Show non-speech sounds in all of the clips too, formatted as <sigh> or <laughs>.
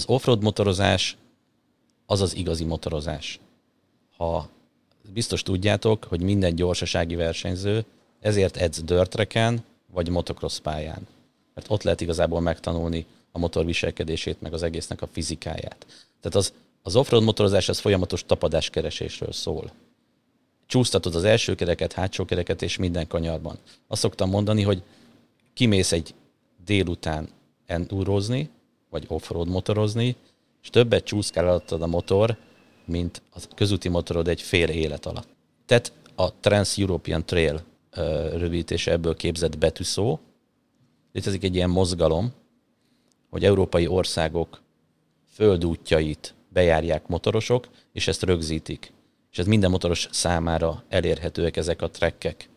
Az offroad motorozás az az igazi motorozás. Ha biztos tudjátok, hogy minden gyorsasági versenyző ezért edz dörtreken vagy motocross pályán. Mert ott lehet igazából megtanulni a motor viselkedését, meg az egésznek a fizikáját. Tehát az, az offroad motorozás az folyamatos tapadáskeresésről szól. Csúsztatod az első kereket, hátsó kereket, és minden kanyarban. Azt szoktam mondani, hogy kimész egy délután endurozni, vagy offroad motorozni, és többet csúszkál alattad a motor, mint a közúti motorod egy fél élet alatt. Tehát a Trans-European Trail rövidítése ebből képzett betűszó. Létezik egy ilyen mozgalom, hogy európai országok földútjait bejárják motorosok, és ezt rögzítik. És ez minden motoros számára elérhetőek ezek a trekkek.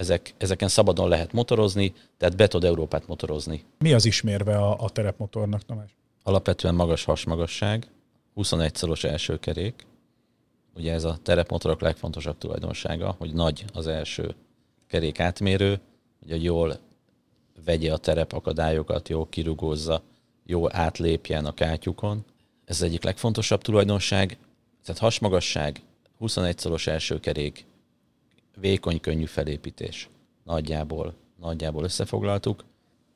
Ezek, ezeken szabadon lehet motorozni, tehát be tud Európát motorozni. Mi az ismérve a, a terepmotornak, Tamás? Alapvetően magas hasmagasság, 21 szoros első kerék. Ugye ez a terepmotorok legfontosabb tulajdonsága, hogy nagy az első kerék átmérő, hogy jól vegye a terepakadályokat, jól kirugózza, jól átlépjen a kátyukon. Ez az egyik legfontosabb tulajdonság. Tehát hasmagasság, 21 szoros első kerék, vékony, könnyű felépítés. Nagyjából, nagyjából összefoglaltuk.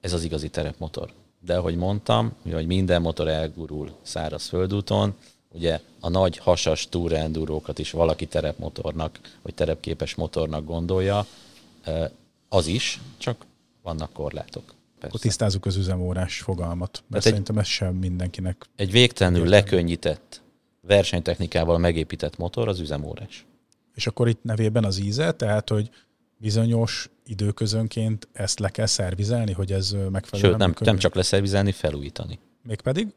Ez az igazi terepmotor. De ahogy mondtam, hogy minden motor elgurul száraz földúton, ugye a nagy hasas túrendúrókat is valaki terepmotornak, vagy terepképes motornak gondolja, az is, csak vannak korlátok. Persze. Akkor tisztázzuk az üzemórás fogalmat, mert hát szerintem ez sem mindenkinek. Egy végtelenül értelme. lekönnyített versenytechnikával megépített motor az üzemórás. És akkor itt nevében az íze, tehát hogy bizonyos időközönként ezt le kell szervizelni, hogy ez megfelelően Sőt, nem, nem csak leszervizelni, felújítani. Mégpedig?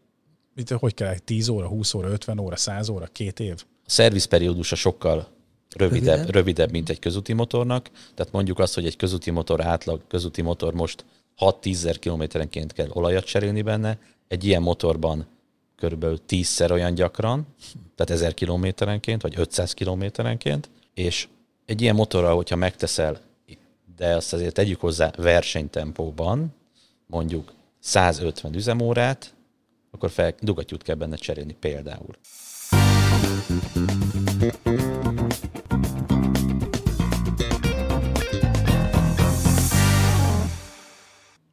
Itt hogy kell? 10 óra, 20 óra, 50 óra, 100 óra, két év? A szervizperiódusa sokkal rövidebb, rövidebb, rövidebb, mint egy közúti motornak. Tehát mondjuk azt, hogy egy közúti motor átlag, közúti motor most 6-10 ezer kilométerenként kell olajat cserélni benne, egy ilyen motorban körülbelül 10-szer olyan gyakran, tehát 1000 kilométerenként, vagy 500 kilométerenként, és egy ilyen motorral, hogyha megteszel, de azt azért tegyük hozzá versenytempóban, mondjuk 150 üzemórát, akkor fel, dugattyút kell benne cserélni például.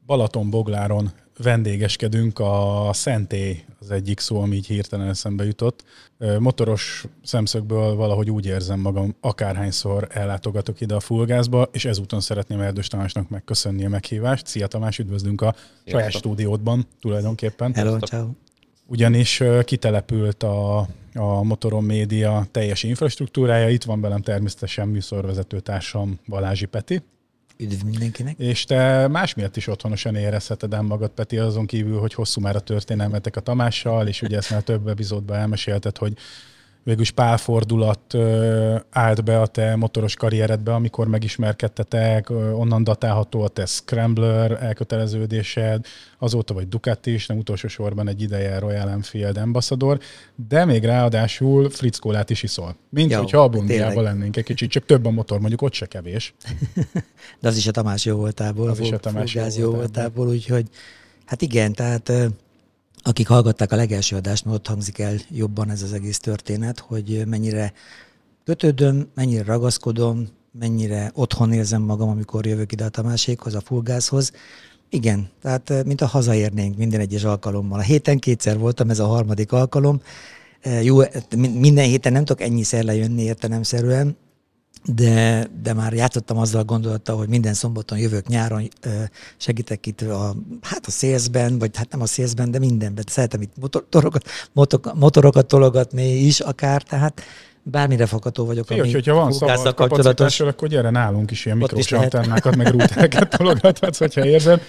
Balaton-Bogláron vendégeskedünk, a Szentély az egyik szó, ami így hirtelen eszembe jutott. Motoros szemszögből valahogy úgy érzem magam, akárhányszor ellátogatok ide a Fulgázba, és ezúton szeretném Erdős Tamásnak megköszönni a meghívást. Szia Tamás, üdvözlünk a Sziasztok. saját stúdiódban tulajdonképpen. Hello, ciao. Ugyanis kitelepült a, a Motoron Média teljes infrastruktúrája. Itt van velem természetesen műsorvezető társam Balázsi Peti. Üdv mindenkinek. És te más miatt is otthonosan érezheted el magad, Peti, azon kívül, hogy hosszú már a történelmetek a Tamással, és ugye ezt már több epizódban elmesélted, hogy végülis pálfordulat állt be a te motoros karrieredbe, amikor megismerkedtetek, onnan datálható a te Scrambler elköteleződésed, azóta vagy Ducati is, nem utolsó sorban egy ideje Royal Enfield ambassador, de még ráadásul Fritz Kólát is iszol. Mint Jó, hogyha a bundiában lennénk egy kicsit, csak több a motor, mondjuk ott se kevés. <laughs> de az is a Tamás jó voltából, az is a Tamás jó voltából, voltából, úgyhogy hát igen, tehát akik hallgatták a legelső adást, mert ott hangzik el jobban ez az egész történet, hogy mennyire kötődöm, mennyire ragaszkodom, mennyire otthon érzem magam, amikor jövök ide a Tamásékhoz, a Fulgászhoz. Igen, tehát eh, mint a hazaérnénk minden egyes alkalommal. A héten kétszer voltam, ez a harmadik alkalom. Eh, jó, minden héten nem tudok ennyiszer lejönni értelemszerűen, de, de már játszottam azzal a gondolattal, hogy minden szombaton jövök nyáron, segítek itt a, hát a szélszben, vagy hát nem a szélszben, de mindenben. Szeretem itt motorokat, motor, motorokat tologatni is akár, tehát bármire fakató vagyok. Jó, hogyha van szabad kapacitás, akkor gyere nálunk is ilyen mikrós antennákat, meg rútereket tologathatsz, hogyha érzed.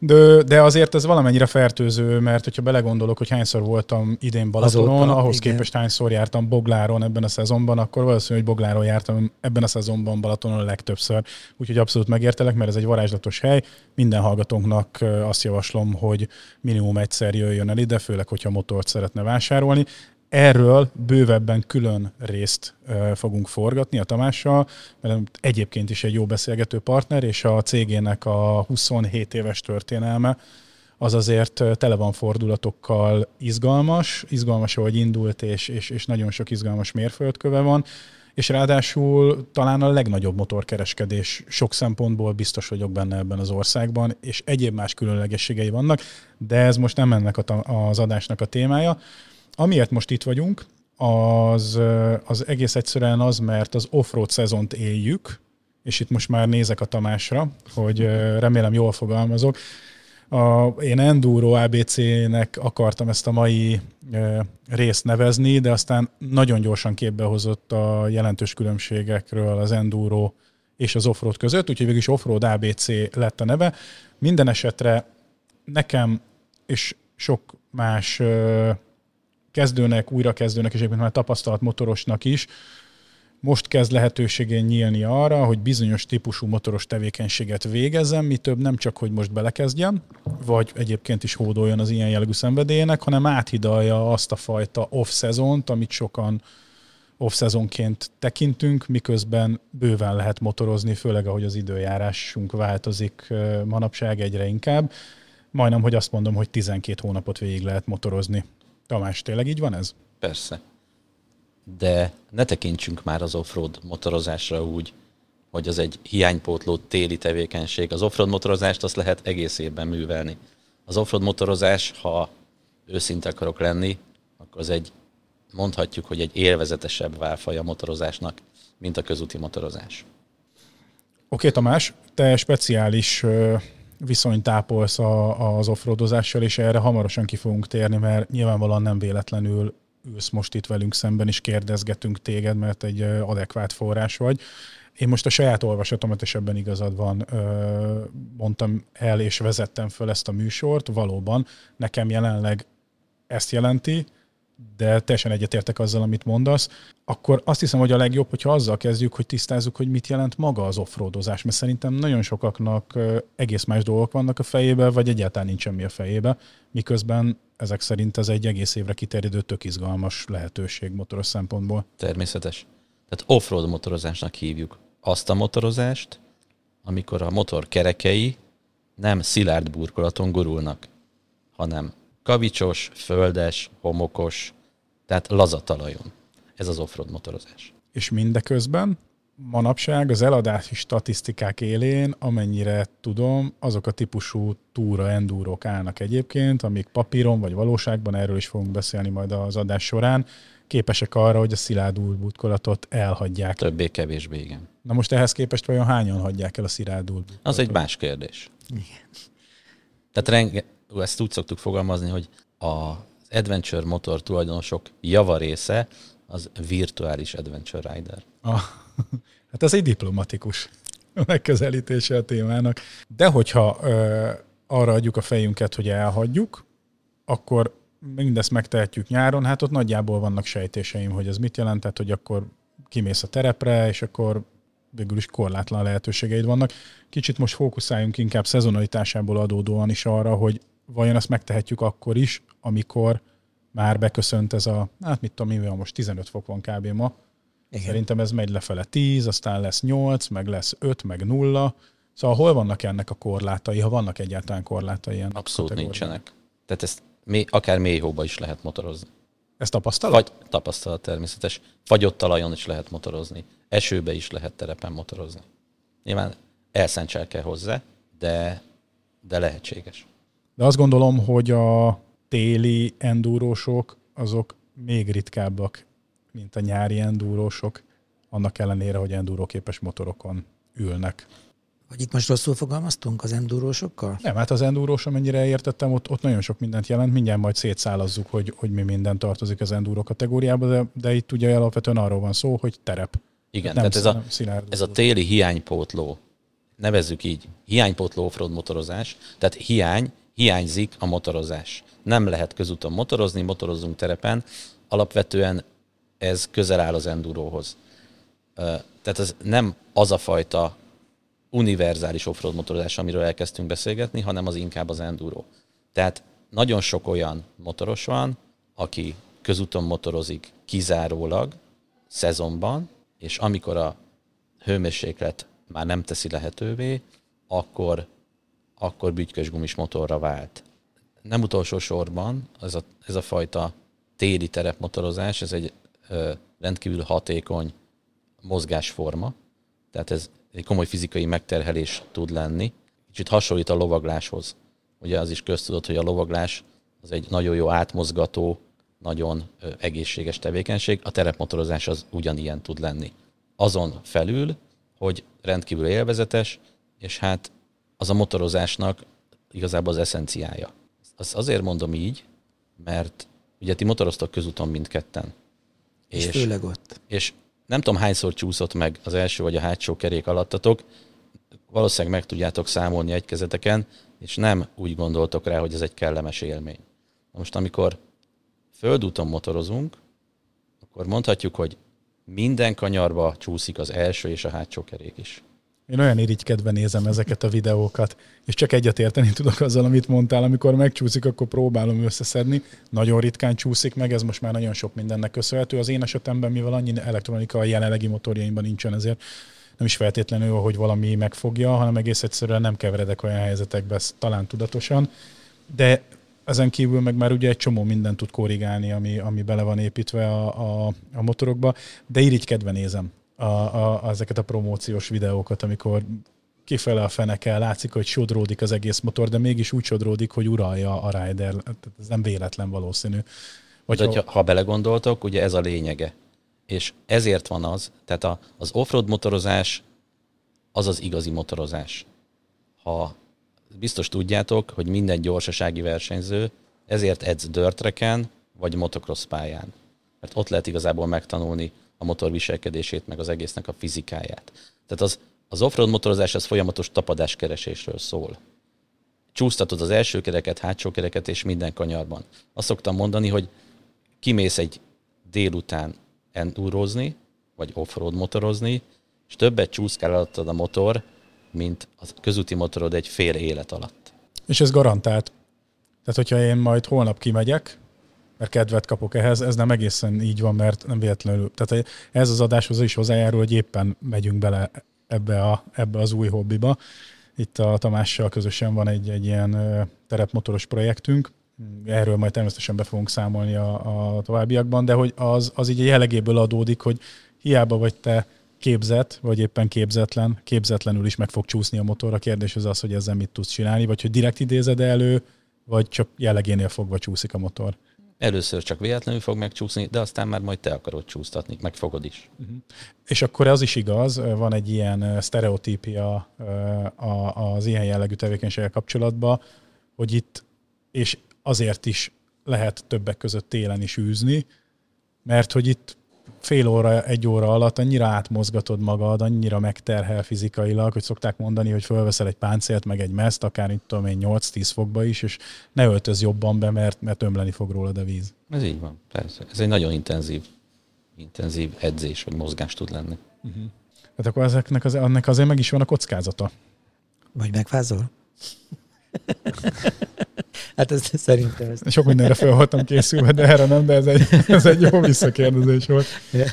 De, de azért ez valamennyire fertőző, mert hogyha belegondolok, hogy hányszor voltam idén Balatonon, Azóta, ahhoz igen. képest hányszor jártam Bogláron ebben a szezonban, akkor valószínű, hogy Bogláron jártam ebben a szezonban Balatonon a legtöbbször. Úgyhogy abszolút megértelek, mert ez egy varázslatos hely. Minden hallgatónknak azt javaslom, hogy minimum egyszer jöjjön el ide, főleg, hogyha motort szeretne vásárolni. Erről bővebben külön részt fogunk forgatni a Tamással, mert egyébként is egy jó beszélgető partner, és a cégének a 27 éves történelme az azért tele van fordulatokkal izgalmas, izgalmas, ahogy indult, és, és, és nagyon sok izgalmas mérföldköve van, és ráadásul talán a legnagyobb motorkereskedés sok szempontból biztos vagyok benne ebben az országban, és egyéb más különlegességei vannak, de ez most nem ennek a, az adásnak a témája. Amiért most itt vagyunk, az, az egész egyszerűen az, mert az offroad szezont éljük, és itt most már nézek a Tamásra, hogy remélem jól fogalmazok. A, én Enduro ABC-nek akartam ezt a mai e, részt nevezni, de aztán nagyon gyorsan képbe hozott a jelentős különbségekről az Enduro és az offroad között, úgyhogy végül is Offroad ABC lett a neve. Minden esetre nekem és sok más e, kezdőnek, újrakezdőnek, és egyébként már tapasztalt motorosnak is most kezd lehetőségén nyílni arra, hogy bizonyos típusú motoros tevékenységet végezzen, mi több nem csak, hogy most belekezdjen, vagy egyébként is hódoljon az ilyen jellegű szenvedélyének, hanem áthidalja azt a fajta off-szezont, amit sokan off-szezonként tekintünk, miközben bőven lehet motorozni, főleg ahogy az időjárásunk változik manapság egyre inkább. Majdnem, hogy azt mondom, hogy 12 hónapot végig lehet motorozni. Tamás, tényleg így van ez? Persze de ne tekintsünk már az offroad motorozásra úgy, hogy az egy hiánypótló téli tevékenység. Az offroad motorozást azt lehet egész évben művelni. Az offroad motorozás, ha őszinte akarok lenni, akkor az egy, mondhatjuk, hogy egy élvezetesebb válfaj a motorozásnak, mint a közúti motorozás. Oké, okay, Tamás, te speciális viszonyt ápolsz az offroadozással, és erre hamarosan ki fogunk térni, mert nyilvánvalóan nem véletlenül ülsz most itt velünk szemben, és kérdezgetünk téged, mert egy adekvát forrás vagy. Én most a saját olvasatomat, és ebben igazad van, mondtam el és vezettem föl ezt a műsort. Valóban nekem jelenleg ezt jelenti, de teljesen egyetértek azzal, amit mondasz, akkor azt hiszem, hogy a legjobb, hogyha azzal kezdjük, hogy tisztázzuk, hogy mit jelent maga az offroadozás, mert szerintem nagyon sokaknak egész más dolgok vannak a fejébe, vagy egyáltalán nincs semmi a fejébe, miközben ezek szerint ez egy egész évre kiterjedő tök izgalmas lehetőség motoros szempontból. Természetes. Tehát offroad motorozásnak hívjuk azt a motorozást, amikor a motor kerekei nem szilárd burkolaton gurulnak, hanem kavicsos, földes, homokos, tehát laza talajon. Ez az offroad motorozás. És mindeközben manapság az eladási statisztikák élén, amennyire tudom, azok a típusú túra endúrok állnak egyébként, amik papíron vagy valóságban, erről is fogunk beszélni majd az adás során, képesek arra, hogy a szilárd útbutkolatot elhagyják. Többé-kevésbé, igen. Na most ehhez képest vajon hányan hagyják el a szilárd Az egy más kérdés. Igen. Tehát renge, ezt úgy szoktuk fogalmazni, hogy az adventure motor tulajdonosok java része az virtuális adventure rider. Ah, <laughs> hát ez egy diplomatikus <laughs> megközelítése a témának. De hogyha ö, arra adjuk a fejünket, hogy elhagyjuk, akkor mindezt megtehetjük nyáron, hát ott nagyjából vannak sejtéseim, hogy ez mit jelent, tehát hogy akkor kimész a terepre, és akkor végül is korlátlan lehetőségeid vannak. Kicsit most fókuszáljunk inkább szezonalitásából adódóan is arra, hogy vajon ezt megtehetjük akkor is, amikor már beköszönt ez a, hát mit tudom, mivel most 15 fok van kb. ma. Igen. Szerintem ez megy lefele 10, aztán lesz 8, meg lesz 5, meg 0. Szóval hol vannak ennek a korlátai, ha vannak egyáltalán korlátai ilyen Abszolút nincsenek. Tehát ezt mély, akár mély hóba is lehet motorozni. Ez tapasztalat? Vagy tapasztalat természetes. Fagyott talajon is lehet motorozni. Esőbe is lehet terepen motorozni. Nyilván elszentsel kell hozzá, de, de lehetséges. De azt gondolom, hogy a téli endúrósok azok még ritkábbak, mint a nyári endúrósok, annak ellenére, hogy endúróképes motorokon ülnek. Vagy itt most rosszul fogalmaztunk az endúrósokkal? Nem, hát az endúrós, amennyire értettem, ott, ott nagyon sok mindent jelent. Mindjárt majd szétszálazzuk, hogy, hogy mi minden tartozik az endúró kategóriába, de, de itt ugye alapvetően arról van szó, hogy terep. Igen, nem tehát ez a, ez a téli hiánypótló, nevezzük így, hiánypótló offroad motorozás, tehát hiány, hiányzik a motorozás. Nem lehet közúton motorozni, motorozzunk terepen. Alapvetően ez közel áll az enduróhoz. Tehát ez nem az a fajta univerzális offroad motorozás, amiről elkezdtünk beszélgetni, hanem az inkább az enduro. Tehát nagyon sok olyan motoros van, aki közúton motorozik kizárólag szezonban, és amikor a hőmérséklet már nem teszi lehetővé, akkor akkor bütykös gumis motorra vált. nem utolsó sorban ez a, ez a fajta téli terepmotorozás, ez egy ö, rendkívül hatékony mozgásforma, tehát ez egy komoly fizikai megterhelés tud lenni. Kicsit hasonlít a lovagláshoz. Ugye az is köztudott, hogy a lovaglás az egy nagyon jó átmozgató, nagyon egészséges tevékenység, a terepmotorozás az ugyanilyen tud lenni. Azon felül, hogy rendkívül élvezetes, és hát az a motorozásnak igazából az eszenciája. Azt azért mondom így, mert ugye ti motoroztok közúton mindketten. És, és főleg ott. És nem tudom hányszor csúszott meg az első vagy a hátsó kerék alattatok, valószínűleg meg tudjátok számolni egy kezeteken, és nem úgy gondoltok rá, hogy ez egy kellemes élmény. Most amikor földúton motorozunk, akkor mondhatjuk, hogy minden kanyarba csúszik az első és a hátsó kerék is. Én olyan irigykedve nézem ezeket a videókat, és csak egyet érteni tudok azzal, amit mondtál, amikor megcsúszik, akkor próbálom összeszedni. Nagyon ritkán csúszik meg, ez most már nagyon sok mindennek köszönhető. Az én esetemben, mivel annyi elektronika a jelenlegi motorjaimban nincsen, ezért nem is feltétlenül, hogy valami megfogja, hanem egész egyszerűen nem keveredek olyan helyzetekbe, talán tudatosan. De ezen kívül meg már ugye egy csomó mindent tud korrigálni, ami, ami bele van építve a, a, a motorokba, de irigykedve nézem a, a, ezeket a promóciós videókat, amikor kifele a feneke, látszik, hogy sodródik az egész motor, de mégis úgy sodródik, hogy uralja a rider. Ez nem véletlen valószínű. Vagy de, ha, belegondoltok, ugye ez a lényege. És ezért van az, tehát a, az offroad motorozás az az igazi motorozás. Ha biztos tudjátok, hogy minden gyorsasági versenyző ezért edz dörtreken vagy motocross pályán. Mert ott lehet igazából megtanulni a motor viselkedését, meg az egésznek a fizikáját. Tehát az, az offroad motorozás az folyamatos tapadáskeresésről szól. Csúsztatod az első kereket, hátsó kereket és minden kanyarban. Azt szoktam mondani, hogy kimész egy délután endurozni, vagy offroad motorozni, és többet csúszkál alattad a motor, mint a közúti motorod egy fél élet alatt. És ez garantált. Tehát, hogyha én majd holnap kimegyek, mert kedvet kapok ehhez, ez nem egészen így van, mert nem véletlenül. Tehát ez az adáshoz is hozzájárul, hogy éppen megyünk bele ebbe, a, ebbe az új hobbiba. Itt a Tamással közösen van egy, egy ilyen terepmotoros projektünk, erről majd természetesen be fogunk számolni a, a továbbiakban, de hogy az, az így a jellegéből adódik, hogy hiába vagy te képzett, vagy éppen képzetlen, képzetlenül is meg fog csúszni a motor. A kérdés az az, hogy ezzel mit tudsz csinálni, vagy hogy direkt idézed elő, vagy csak jellegénél fogva csúszik a motor. Először csak véletlenül fog megcsúszni, de aztán már majd te akarod csúsztatni, meg fogod is. Uh-huh. És akkor az is igaz, van egy ilyen sztereotípia az ilyen jellegű tevékenységgel kapcsolatban, hogy itt, és azért is lehet többek között télen is űzni, mert hogy itt fél óra, egy óra alatt annyira átmozgatod magad, annyira megterhel fizikailag, hogy szokták mondani, hogy fölveszel egy páncélt, meg egy meszt, akár itt tudom én 8-10 fokba is, és ne öltöz jobban be, mert, mert ömleni fog rólad a víz. Ez így van, persze. Ez egy nagyon intenzív, intenzív edzés, vagy mozgás tud lenni. Uh-huh. Hát akkor ezeknek az, annak azért meg is van a kockázata. Vagy megfázol? <laughs> Hát ez szerintem... Ez... Sok mindenre fel voltam készülve, de erre nem, de ez egy, ez egy jó visszakérdezés volt.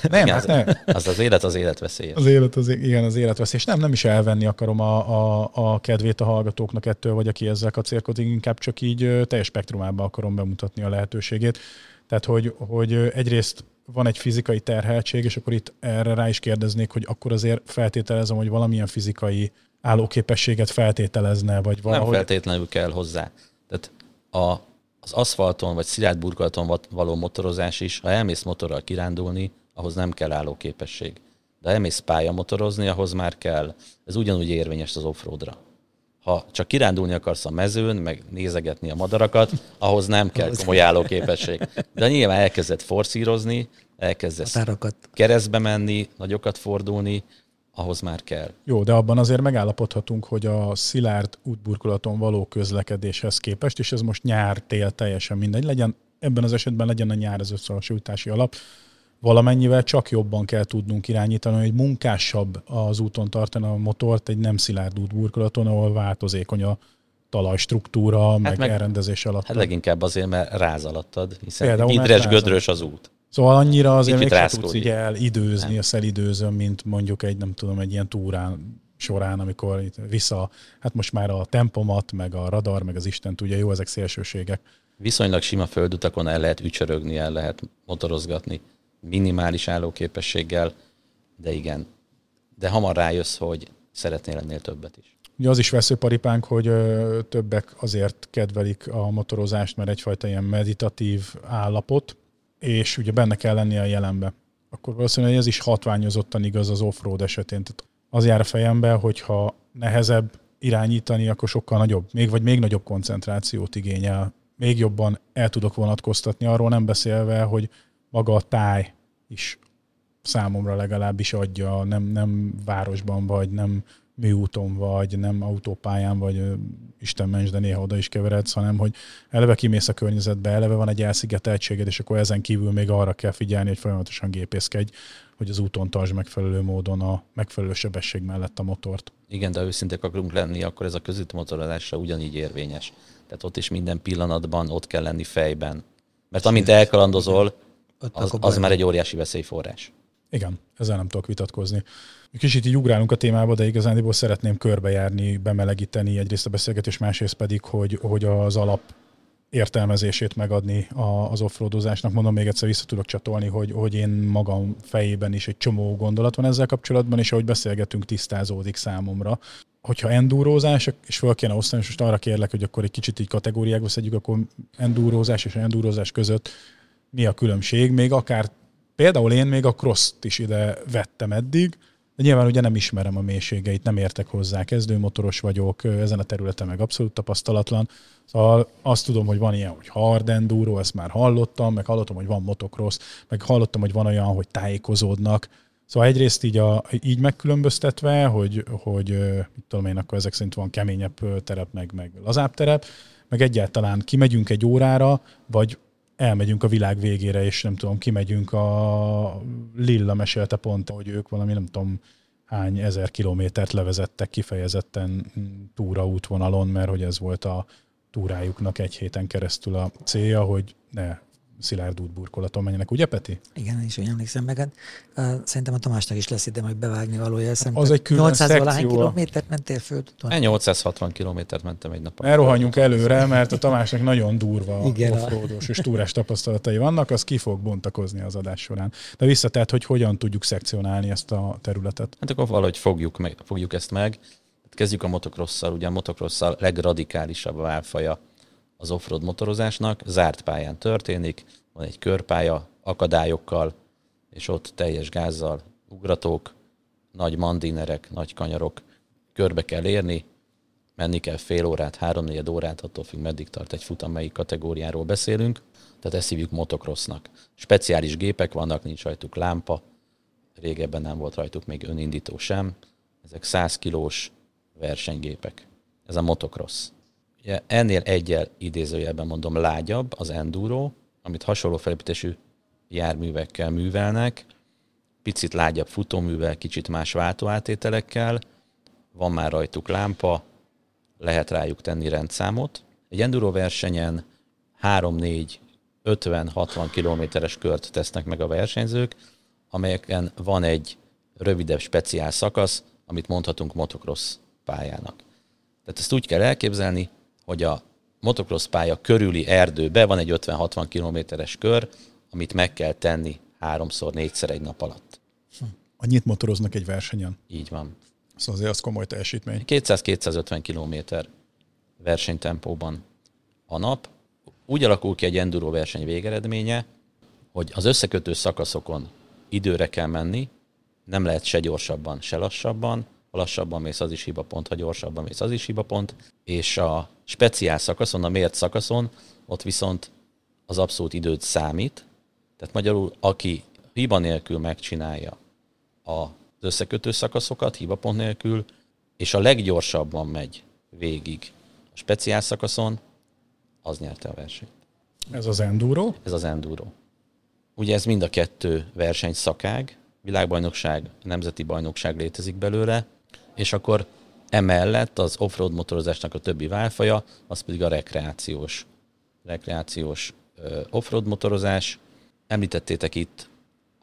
Nem, hát nem. Az az élet az életveszély. Az élet az, igen, az életveszély. És nem, nem is elvenni akarom a, a, a kedvét a hallgatóknak ettől, vagy aki ezzel kacérkodik, inkább csak így teljes spektrumában akarom bemutatni a lehetőségét. Tehát, hogy, hogy egyrészt van egy fizikai terheltség, és akkor itt erre rá is kérdeznék, hogy akkor azért feltételezem, hogy valamilyen fizikai állóképességet feltételezne, vagy valahogy... Nem feltétlenül kell hozzá. Tehát a, az aszfalton vagy szilárd burkolaton való motorozás is, ha elmész motorral kirándulni, ahhoz nem kell állóképesség. De elmész pályamotorozni, ahhoz már kell. Ez ugyanúgy érvényes az offroadra. Ha csak kirándulni akarsz a mezőn, meg nézegetni a madarakat, ahhoz nem kell komoly állóképesség. De nyilván elkezdett forszírozni, elkezdesz keresztbe menni, nagyokat fordulni, ahhoz már kell. Jó, de abban azért megállapodhatunk, hogy a szilárd útburkolaton való közlekedéshez képest, és ez most nyár-tél teljesen mindegy, legyen, ebben az esetben legyen a nyár az összehasonlítási alap, valamennyivel csak jobban kell tudnunk irányítani, hogy munkásabb az úton tartani a motort egy nem szilárd útburkolaton, ahol változékony a talajstruktúra, hát meg, meg elrendezés alatt. Hát leginkább azért, mert ráz alattad, hiszen Például, vidres, gödrös az út. Szóval annyira azért még tudsz így elidőzni, Nem. a szelidőzön, mint mondjuk egy, nem tudom, egy ilyen túrán során, amikor itt vissza, hát most már a tempomat, meg a radar, meg az Isten tudja, jó, ezek szélsőségek. Viszonylag sima földutakon el lehet ücsörögni, el lehet motorozgatni minimális állóképességgel, de igen. De hamar rájössz, hogy szeretnél ennél többet is. Ugye az is veszőparipánk, hogy ö, többek azért kedvelik a motorozást, mert egyfajta ilyen meditatív állapot, és ugye benne kell lennie a jelenbe. Akkor valószínűleg ez is hatványozottan igaz az offroad esetén. Tehát az jár a fejembe, hogyha nehezebb irányítani, akkor sokkal nagyobb, még vagy még nagyobb koncentrációt igényel. Még jobban el tudok vonatkoztatni, arról nem beszélve, hogy maga a táj is számomra legalábbis adja, nem, nem városban vagy, nem műúton vagy, nem autópályán vagy, Isten ments, de néha oda is keveredsz, hanem hogy eleve kimész a környezetbe, eleve van egy elszigeteltséged, és akkor ezen kívül még arra kell figyelni, hogy folyamatosan gépészkedj, hogy az úton tartsd megfelelő módon a megfelelő sebesség mellett a motort. Igen, de őszintek akarunk lenni, akkor ez a közúti motorolásra ugyanígy érvényes. Tehát ott is minden pillanatban ott kell lenni fejben. Mert amint elkalandozol, az, az már egy óriási veszélyforrás. Igen, ezzel nem tudok vitatkozni. Kicsit így ugrálunk a témába, de igazán szeretném körbejárni, bemelegíteni egyrészt a beszélgetés, másrészt pedig, hogy, hogy az alap értelmezését megadni az offroadozásnak. Mondom, még egyszer vissza tudok csatolni, hogy, hogy én magam fejében is egy csomó gondolat van ezzel kapcsolatban, és ahogy beszélgetünk, tisztázódik számomra. Hogyha endurózás, és fel kéne osztani, és most arra kérlek, hogy akkor egy kicsit így kategóriákba szedjük, akkor endurózás és endurózás között mi a különbség, még akár például én még a cross is ide vettem eddig, de nyilván ugye nem ismerem a mélységeit, nem értek hozzá, kezdőmotoros vagyok, ezen a területen meg abszolút tapasztalatlan. Szóval azt tudom, hogy van ilyen, hogy hard enduro, ezt már hallottam, meg hallottam, hogy van motocross, meg hallottam, hogy van olyan, hogy tájékozódnak. Szóval egyrészt így, a, így megkülönböztetve, hogy, hogy mit tudom én, akkor ezek szerint van keményebb terep, meg, meg lazább terep, meg egyáltalán kimegyünk egy órára, vagy elmegyünk a világ végére, és nem tudom, kimegyünk a Lilla mesélte pont, hogy ők valami nem tudom hány ezer kilométert levezettek kifejezetten túra útvonalon, mert hogy ez volt a túrájuknak egy héten keresztül a célja, hogy ne szilárd útburkolaton menjenek, ugye Peti? Igen, is úgy emlékszem meg. Hát, uh, szerintem a Tamásnak is lesz ide majd bevágni valója. Az egy külön 800 valahány kilométert mentél föl? Tudom. 860 kilométert mentem egy nap. Ne rohanjunk előre, mert a Tamásnak nagyon durva offroados és túrás tapasztalatai vannak, az ki fog bontakozni az adás során. De visszatett, hogy hogyan tudjuk szekcionálni ezt a területet. Hát akkor valahogy fogjuk, meg, fogjuk ezt meg. Kezdjük a motocrosszal, ugye a motocrosszal legradikálisabb válfaja az offroad motorozásnak, zárt pályán történik, van egy körpálya akadályokkal, és ott teljes gázzal ugratók, nagy mandinerek, nagy kanyarok, körbe kell érni, menni kell fél órát, háromnegyed órát, attól függ, meddig tart egy futam, melyik kategóriáról beszélünk. Tehát ezt hívjuk motocrossnak. Speciális gépek vannak, nincs rajtuk lámpa, régebben nem volt rajtuk még önindító sem. Ezek 100 kilós versenygépek. Ez a motocross. Ennél egyel idézőjelben mondom lágyabb az enduro, amit hasonló felépítésű járművekkel művelnek, picit lágyabb futóművel, kicsit más váltóátételekkel, van már rajtuk lámpa, lehet rájuk tenni rendszámot. Egy enduro versenyen 3-4, 50-60 kilométeres kört tesznek meg a versenyzők, amelyeken van egy rövidebb speciál szakasz, amit mondhatunk motocross pályának. Tehát ezt úgy kell elképzelni, hogy a motocross pálya körüli erdőbe van egy 50-60 kilométeres kör, amit meg kell tenni háromszor, négyszer egy nap alatt. Hm. Annyit motoroznak egy versenyen? Így van. Szóval azért az komoly teljesítmény. 200-250 kilométer versenytempóban a nap. Úgy alakul ki egy enduro verseny végeredménye, hogy az összekötő szakaszokon időre kell menni, nem lehet se gyorsabban, se lassabban, ha lassabban mész, az is hibapont, ha gyorsabban mész, az is hibapont, és a speciál szakaszon, a mért szakaszon, ott viszont az abszolút időt számít, tehát magyarul, aki hiba nélkül megcsinálja az összekötő szakaszokat, hibapont nélkül, és a leggyorsabban megy végig a speciál szakaszon, az nyerte a versenyt. Ez az enduro? Ez az enduro. Ugye ez mind a kettő versenyszakág, világbajnokság, nemzeti bajnokság létezik belőle, és akkor emellett az offroad motorozásnak a többi válfaja, az pedig a rekreációs, rekreációs offroad motorozás. Említettétek itt,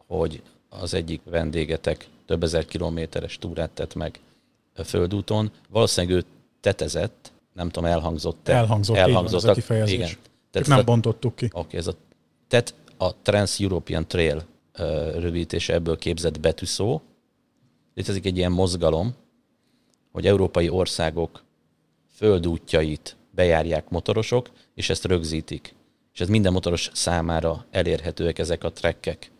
hogy az egyik vendégetek több ezer kilométeres túrát tett meg földúton. Valószínűleg ő tetezett, nem tudom, elhangzott Elhangzott, elhangzott ez a. Igen. Tehát nem a, bontottuk ki. Oké, okay, ez a TET, a Trans-European Trail rövidítése ebből képzett betűszó. Létezik egy ilyen mozgalom, hogy európai országok földútjait bejárják motorosok, és ezt rögzítik. És ez minden motoros számára elérhetőek ezek a trekkek.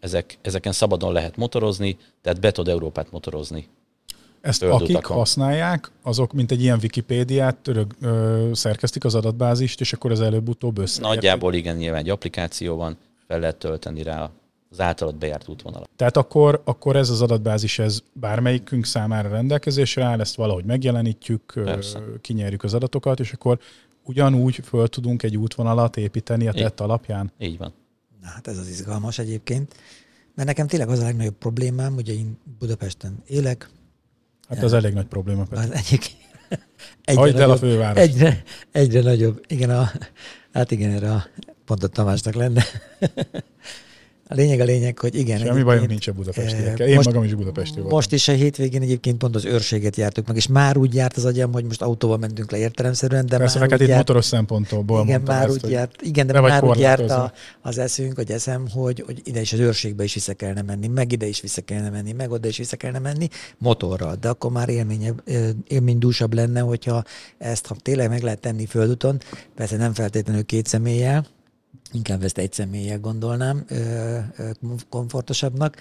Ezek, ezeken szabadon lehet motorozni, tehát be tud Európát motorozni. Ezt akik használják, azok mint egy ilyen Wikipédiát törög, ö, szerkesztik az adatbázist, és akkor az előbb-utóbb össze. Nagyjából igen, nyilván egy applikáció van, fel lehet tölteni rá az általad bejárt útvonalat. Tehát akkor, akkor ez az adatbázis, ez bármelyikünk számára rendelkezésre áll, ezt valahogy megjelenítjük, Persze. kinyerjük az adatokat, és akkor ugyanúgy föl tudunk egy útvonalat építeni a tett alapján? Így van. Na, hát ez az izgalmas egyébként. Mert nekem tényleg az a legnagyobb problémám, ugye én Budapesten élek. Hát az elég nagy probléma. Az egyik. <laughs> Egyre Hagyd el a főváros. Egyre, egyre nagyobb. Igen, a, hát igen, erre a, pont a Tamásnak lenne. <laughs> A lényeg a lényeg, hogy igen. Semmi bajom nincs a budapestiekkel. Én most, magam is budapesti voltam. Most is a hétvégén egyébként pont az őrséget jártuk meg, és már úgy járt az agyam, hogy most autóval mentünk le értelemszerűen, de Persze, már hát itt járt, motoros szempontból igen, már ezt, úgy járt, igen, de már úgy járt a, az eszünk, hogy eszem, hogy, hogy ide is az őrségbe is vissza kellene menni, meg ide is vissza kellene menni, meg oda is vissza kellene menni motorral. De akkor már élmény, élménydúsabb lenne, hogyha ezt ha tényleg meg lehet tenni földúton, persze nem feltétlenül két személlyel, inkább ezt egy személyek gondolnám komfortosabbnak.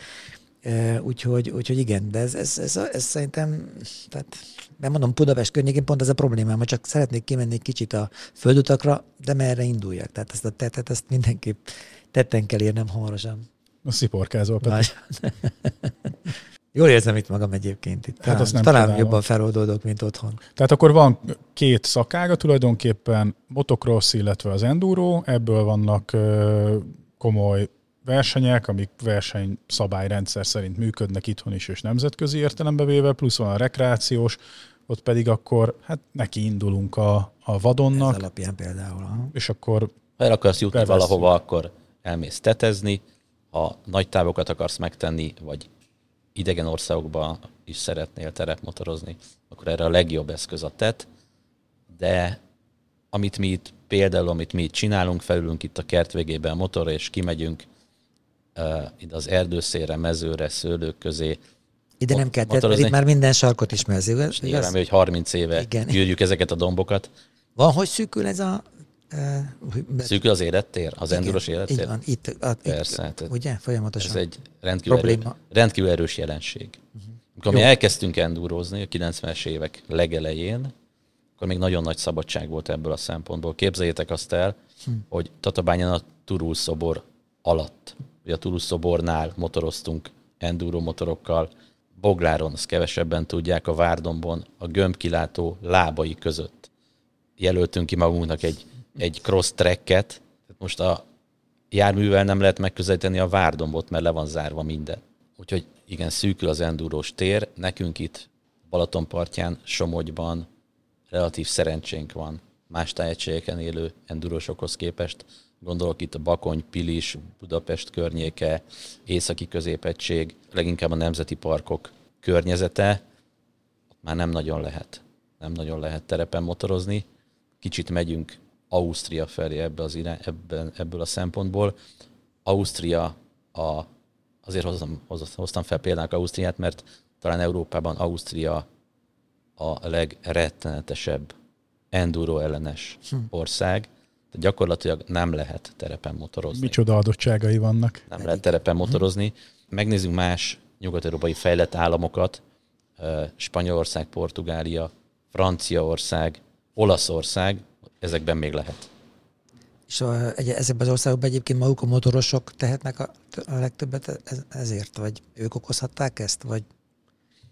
Úgyhogy, úgyhogy igen, de ez, ez, ez, ez szerintem, tehát nem mondom, Budapest környékén pont ez a problémám, hogy csak szeretnék kimenni egy kicsit a földutakra, de merre induljak. Tehát ezt a tetet, ezt mindenképp tetten kell érnem hamarosan. A sziporkázol, <laughs> Jól érzem itt magam egyébként. Itt. Hát talán, talán jobban feloldódok, mint otthon. Tehát akkor van két szakága tulajdonképpen, motocross, illetve az enduro, ebből vannak ö, komoly versenyek, amik verseny szabályrendszer szerint működnek itthon is és nemzetközi értelembe véve, plusz van a rekreációs, ott pedig akkor hát neki indulunk a, a vadonnak. Ez alapján például. És akkor... Ha el akarsz jutni beveszünk. valahova, akkor elmész tetezni, ha nagy távokat akarsz megtenni, vagy idegen országokba is szeretnél terepmotorozni, akkor erre a legjobb eszköz a TET, de amit mi itt, például amit mi itt csinálunk, felülünk itt a kert végébe a motorra, és kimegyünk uh, ide az erdőszére, mezőre, szőlők közé. Ide nem kell, tehát itt már minden sarkot ismersz, igaz? Nyilván, hogy 30 éve Igen. gyűrjük ezeket a dombokat. Van, hogy szűkül ez a Szűkül az élettér? Az enduros élettér? Így van, itt, a, Persze. Itt, ugye, folyamatosan. Ez egy rendkívül, erő, rendkívül erős jelenség. Uh-huh. Amikor Jó. mi elkezdtünk endurozni a 90-es évek legelején, akkor még nagyon nagy szabadság volt ebből a szempontból. Képzeljétek azt el, hm. hogy Tatabányán a Turul szobor alatt, vagy a Turul szobornál motoroztunk enduro motorokkal, Bogláron, azt kevesebben tudják, a Várdombon, a gömbkilátó lábai között jelöltünk ki magunknak egy egy cross tracket, most a járművel nem lehet megközelíteni a várdombot, mert le van zárva minden. Úgyhogy igen, szűkül az endúrós tér. Nekünk itt Balatonpartján, Somogyban relatív szerencsénk van más tájegységeken élő endúrósokhoz képest. Gondolok itt a Bakony, Pilis, Budapest környéke, északi középegység, leginkább a nemzeti parkok környezete, már nem nagyon lehet. Nem nagyon lehet terepen motorozni. Kicsit megyünk Ausztria felé ebbe az irány, ebben, ebből a szempontból. Ausztria a, azért hoztam, hoztam fel például Ausztriát, mert talán Európában Ausztria a legrettenetesebb enduro ellenes hm. ország, de gyakorlatilag nem lehet terepen motorozni. Micsoda adottságai vannak. Nem lehet terepen motorozni. Megnézzük más nyugat-európai fejlett államokat, Spanyolország, Portugália, Franciaország, Olaszország, ezekben még lehet. És a, egy, ezekben az országokban egyébként maguk a motorosok tehetnek a, a legtöbbet ezért? Vagy ők okozhatták ezt? Vagy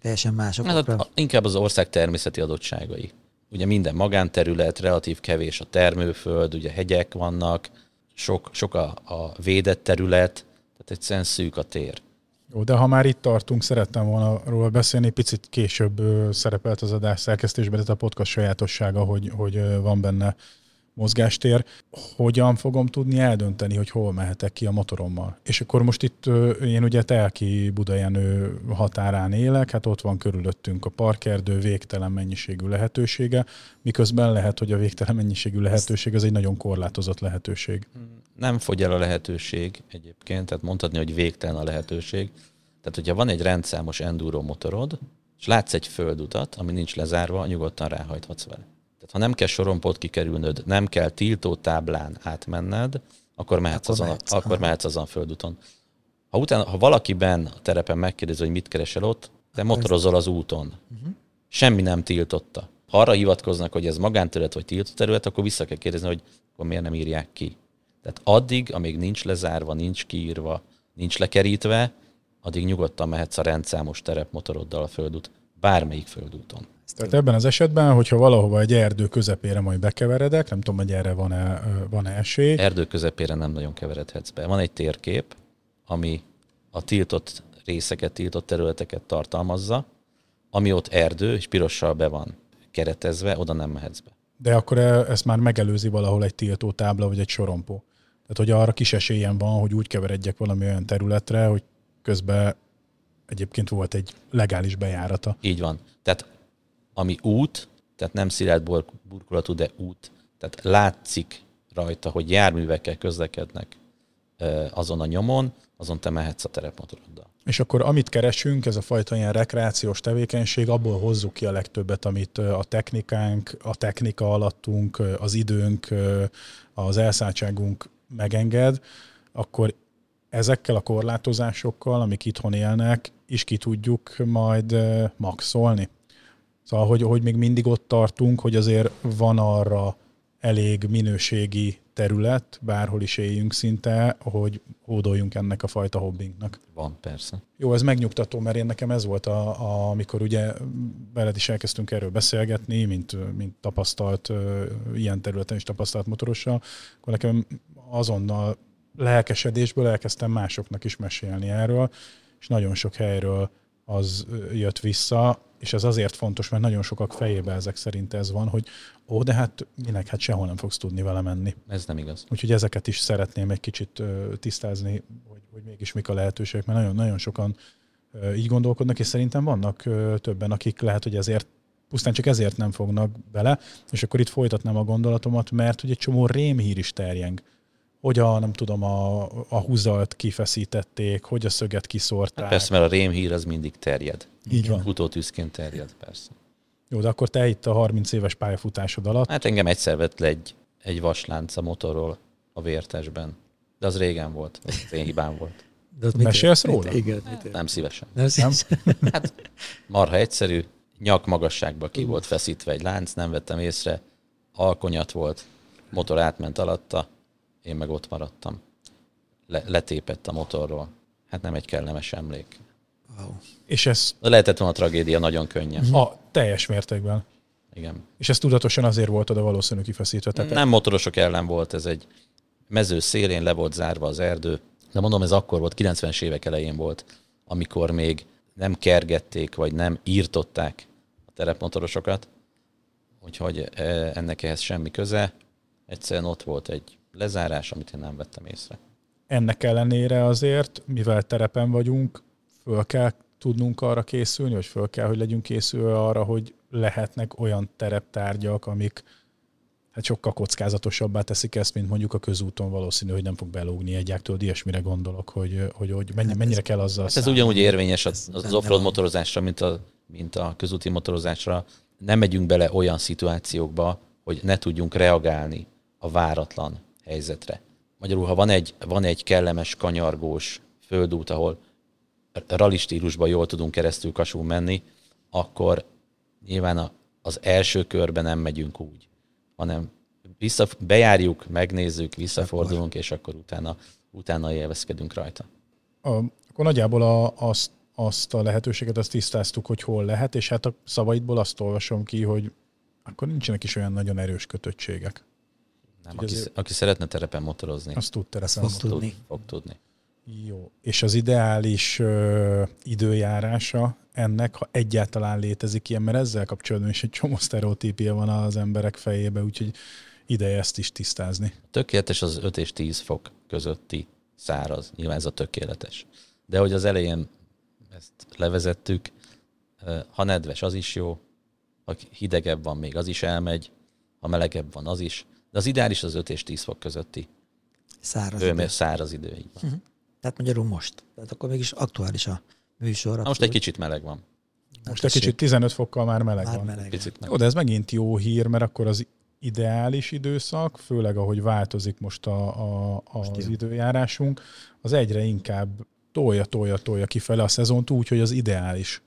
teljesen mások? Hát, inkább az ország természeti adottságai. Ugye minden magánterület, relatív kevés a termőföld, ugye hegyek vannak, sok, sok a, a védett terület, tehát egyszerűen szűk a tér. Jó, de ha már itt tartunk, szerettem volna róla beszélni, picit később szerepelt az adás szerkesztésben, tehát a podcast sajátossága, hogy, hogy van benne mozgástér, hogyan fogom tudni eldönteni, hogy hol mehetek ki a motorommal. És akkor most itt én ugye Telki Budajenő határán élek, hát ott van körülöttünk a parkerdő, végtelen mennyiségű lehetősége, miközben lehet, hogy a végtelen mennyiségű lehetőség az egy nagyon korlátozott lehetőség. Nem fogy el a lehetőség egyébként, tehát mondhatni, hogy végtelen a lehetőség. Tehát, hogyha van egy rendszámos enduro motorod, és látsz egy földutat, ami nincs lezárva, nyugodtan ráhajthatsz vele. Tehát ha nem kell sorompot kikerülnöd, nem kell tiltó táblán átmenned, akkor mehetsz, akkor azon, mehetsz, akkor mehetsz azon a földúton. Ha, utána, ha valakiben a terepen megkérdezi, hogy mit keresel ott, te motorozol az úton. Uh-huh. Semmi nem tiltotta. Ha arra hivatkoznak, hogy ez magánterület vagy tiltott terület, akkor vissza kell kérdezni, hogy akkor miért nem írják ki. Tehát addig, amíg nincs lezárva, nincs kiírva, nincs lekerítve, addig nyugodtan mehetsz a rendszámos terepmotoroddal a földút, bármelyik földúton. Tehát ebben az esetben, hogyha valahova egy erdő közepére majd bekeveredek, nem tudom, hogy erre van-e, van-e esély. Erdő közepére nem nagyon keveredhetsz be. Van egy térkép, ami a tiltott részeket, tiltott területeket tartalmazza, ami ott erdő, és pirossal be van keretezve, oda nem mehetsz be. De akkor e, ezt már megelőzi valahol egy tiltó tábla, vagy egy sorompó. Tehát, hogy arra kis esélyem van, hogy úgy keveredjek valami olyan területre, hogy közben egyébként volt egy legális bejárata. Így van. Tehát ami út, tehát nem szilárd burkolatú, de út, tehát látszik rajta, hogy járművekkel közlekednek azon a nyomon, azon te mehetsz a terepmotoroddal. És akkor amit keresünk, ez a fajta ilyen rekreációs tevékenység, abból hozzuk ki a legtöbbet, amit a technikánk, a technika alattunk, az időnk, az elszálltságunk megenged, akkor ezekkel a korlátozásokkal, amik itthon élnek, is ki tudjuk majd maxolni. Szóval, hogy, hogy még mindig ott tartunk, hogy azért van arra elég minőségi terület, bárhol is éljünk szinte, hogy hódoljunk ennek a fajta hobbinknak. Van, persze. Jó, ez megnyugtató, mert én nekem ez volt, a, a, amikor ugye veled is elkezdtünk erről beszélgetni, mint, mint tapasztalt, ilyen területen is tapasztalt motorossal, akkor nekem azonnal lelkesedésből elkezdtem másoknak is mesélni erről, és nagyon sok helyről az jött vissza, és ez azért fontos, mert nagyon sokak fejében ezek szerint ez van, hogy ó, de hát minek, hát sehol nem fogsz tudni vele menni. Ez nem igaz. Úgyhogy ezeket is szeretném egy kicsit tisztázni, hogy, hogy mégis mik a lehetőségek, mert nagyon, nagyon sokan így gondolkodnak, és szerintem vannak többen, akik lehet, hogy ezért pusztán csak ezért nem fognak bele, és akkor itt folytatnám a gondolatomat, mert hogy egy csomó rémhír is terjeng hogy a, nem tudom, a, a húzalt kifeszítették, hogy a szöget kiszórták. Hát persze, mert a rémhír az mindig terjed. Így van. Utótűzként terjed, persze. Jó, de akkor te itt a 30 éves pályafutásod alatt... Hát engem egyszer vett le egy, egy vaslánc a motorról a vértesben. De az régen volt, az én hibám volt. De az Mesélsz róla? Mit, igen, mit, nem szívesen. Nem szívesen. <laughs> Hát marha egyszerű, nyak magasságba ki volt feszítve egy lánc, nem vettem észre, alkonyat volt, motor átment alatta, én meg ott maradtam. Le, letépett a motorról. Hát nem egy kellemes emlék. Wow. És ez... Lehetett volna a tragédia nagyon könnyen. A teljes mértékben. Igen. És ez tudatosan azért volt oda valószínű kifeszítve. Tehát nem motorosok ellen volt, ez egy mező szélén le volt zárva az erdő. De mondom, ez akkor volt, 90-es évek elején volt, amikor még nem kergették, vagy nem írtották a terepmotorosokat. Úgyhogy e, ennek ehhez semmi köze. Egyszerűen ott volt egy lezárás, amit én nem vettem észre. Ennek ellenére azért, mivel terepen vagyunk, föl kell tudnunk arra készülni, vagy föl kell, hogy legyünk készülve arra, hogy lehetnek olyan tereptárgyak, amik hát sokkal kockázatosabbá teszik ezt, mint mondjuk a közúton valószínű, hogy nem fog belógni egy tudod, ilyesmire gondolok, hogy, hogy, hogy mennyi, hát mennyire ez, kell azzal hát Ez ugyanúgy érvényes az, az offroad motorozásra, mint a, mint a közúti motorozásra. Nem megyünk bele olyan szituációkba, hogy ne tudjunk reagálni a váratlan helyzetre. Magyarul, ha van egy, van egy kellemes, kanyargós földút, ahol rally stílusban jól tudunk keresztül kasul menni, akkor nyilván a, az első körben nem megyünk úgy, hanem vissza, bejárjuk, megnézzük, visszafordulunk, és akkor utána, utána élvezkedünk rajta. A, akkor nagyjából a, azt, azt a lehetőséget azt tisztáztuk, hogy hol lehet, és hát a szavaidból azt olvasom ki, hogy akkor nincsenek is olyan nagyon erős kötöttségek. Nem, aki, azért... aki szeretne terepen motorozni, azt tud terepen azt tudni. fog tudni. Jó. És az ideális ö, időjárása ennek, ha egyáltalán létezik ilyen, mert ezzel kapcsolatban is egy csomó sztereotípia van az emberek fejébe, úgyhogy ideje ezt is tisztázni. Tökéletes az 5 és 10 fok közötti száraz. Nyilván ez a tökéletes. De hogy az elején ezt levezettük, ha nedves, az is jó, ha hidegebb van, még az is elmegy, ha melegebb van, az is. De az ideális az 5 és 10 fok közötti. Száraz idő. Száraz idő, így van. Uh-huh. Tehát magyarul most. Tehát akkor mégis aktuális a műsor. Na most egy kicsit meleg van. Most egy kicsit 15 fokkal már meleg már van. Meleg Picit meleg. Jó, de ez megint jó hír, mert akkor az ideális időszak, főleg ahogy változik most a, a, most az jön. időjárásunk, az egyre inkább tolja, tolja, tolja kifele a szezont úgy, hogy az ideális.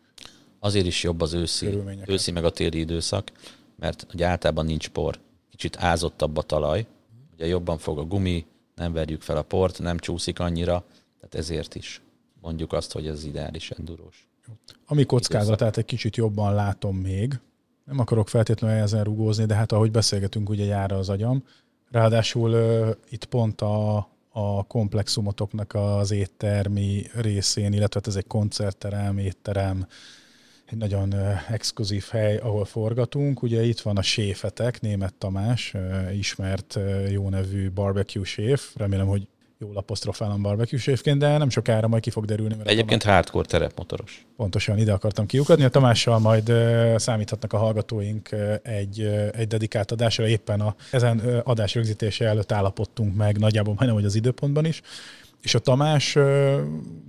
Azért is jobb az őszi, őszi meg a téli időszak, mert ugye általában nincs por. Kicsit ázottabb a talaj, ugye jobban fog a gumi, nem verjük fel a port, nem csúszik annyira, tehát ezért is mondjuk azt, hogy ez ideális endurós. Ami kockázatát egy kicsit jobban látom még, nem akarok feltétlenül ezen rugózni, de hát ahogy beszélgetünk, ugye jár az agyam. Ráadásul uh, itt pont a, a komplexumotoknak az éttermi részén, illetve hát ez egy koncertterem, étterem, egy nagyon exkluzív hely, ahol forgatunk. Ugye itt van a séfetek, német Tamás, ismert jó nevű barbecue séf. Remélem, hogy jól apostrofálom barbecue séfként, de nem sokára majd ki fog derülni. Mert Egyébként Tamás... hardcore terepmotoros. Pontosan, ide akartam kiukadni. A Tamással majd számíthatnak a hallgatóink egy, egy dedikált adásra. Éppen a, ezen adás rögzítése előtt állapodtunk meg, nagyjából majdnem, hogy az időpontban is. És a Tamás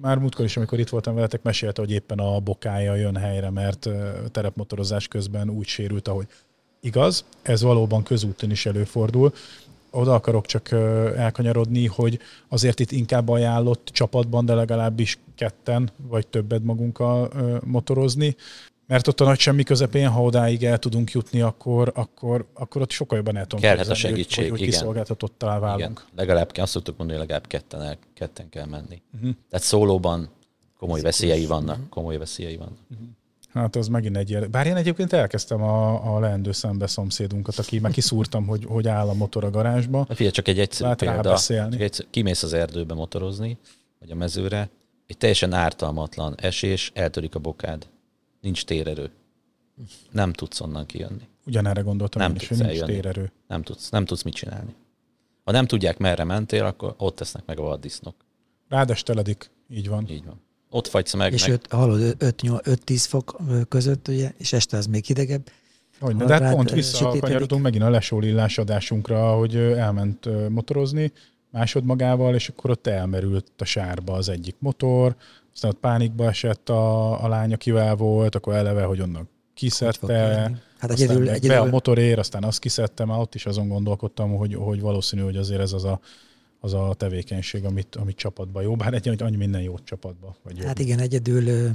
már múltkor is, amikor itt voltam veletek, mesélte, hogy éppen a bokája jön helyre, mert terepmotorozás közben úgy sérült, ahogy igaz. Ez valóban közúton is előfordul oda akarok csak elkanyarodni, hogy azért itt inkább ajánlott csapatban, de legalábbis ketten vagy többet magunkkal motorozni, mert ott a nagy semmi közepén, ha odáig el tudunk jutni, akkor, akkor, akkor ott sokkal jobban el tudom Kellhet a segítség, hogy, hogy igen. kiszolgáltatottal válunk. Igen. Legalább, azt szoktuk mondani, hogy legalább ketten, el, ketten kell menni. Uh-huh. Tehát szólóban komoly veszélyei vannak. Uh-huh. Komoly veszélyei vannak. Uh-huh. Hát az megint egy ilyen. Bár én egyébként elkezdtem a, a leendő szembe szomszédunkat, aki meg kiszúrtam, hogy, hogy áll a motor a garázsba. Figyelj, csak egy egyszerű Lát példa. Csak egy, kimész az erdőbe motorozni, vagy a mezőre, egy teljesen ártalmatlan esés, eltörik a bokád. Nincs térerő. Nem tudsz onnan kijönni. Ugyanerre gondoltam nem én is, hogy nincs eljönni. térerő. Nem tudsz, nem tudsz mit csinálni. Ha nem tudják, merre mentél, akkor ott tesznek meg a vaddisznok. Rád így van. Így van ott fagysz meg. És meg. Öt, hallod, 5-10 fok között, ugye, és este az még hidegebb. Hogy, de hát pont visszakanyarodunk megint a lesólillás adásunkra, hogy elment motorozni másodmagával, és akkor ott elmerült a sárba az egyik motor, aztán ott pánikba esett a, a lány, akivel volt, akkor eleve, hogy onnan kiszedte, hát aztán egyedül, egyedül... be a motorér, aztán azt kiszedtem, már ott is azon gondolkodtam, hogy, hogy valószínű, hogy azért ez az a az a tevékenység, amit, amit csapatban jó, bár egy, annyi minden jó csapatban. Vagy. Hát igen, egyedül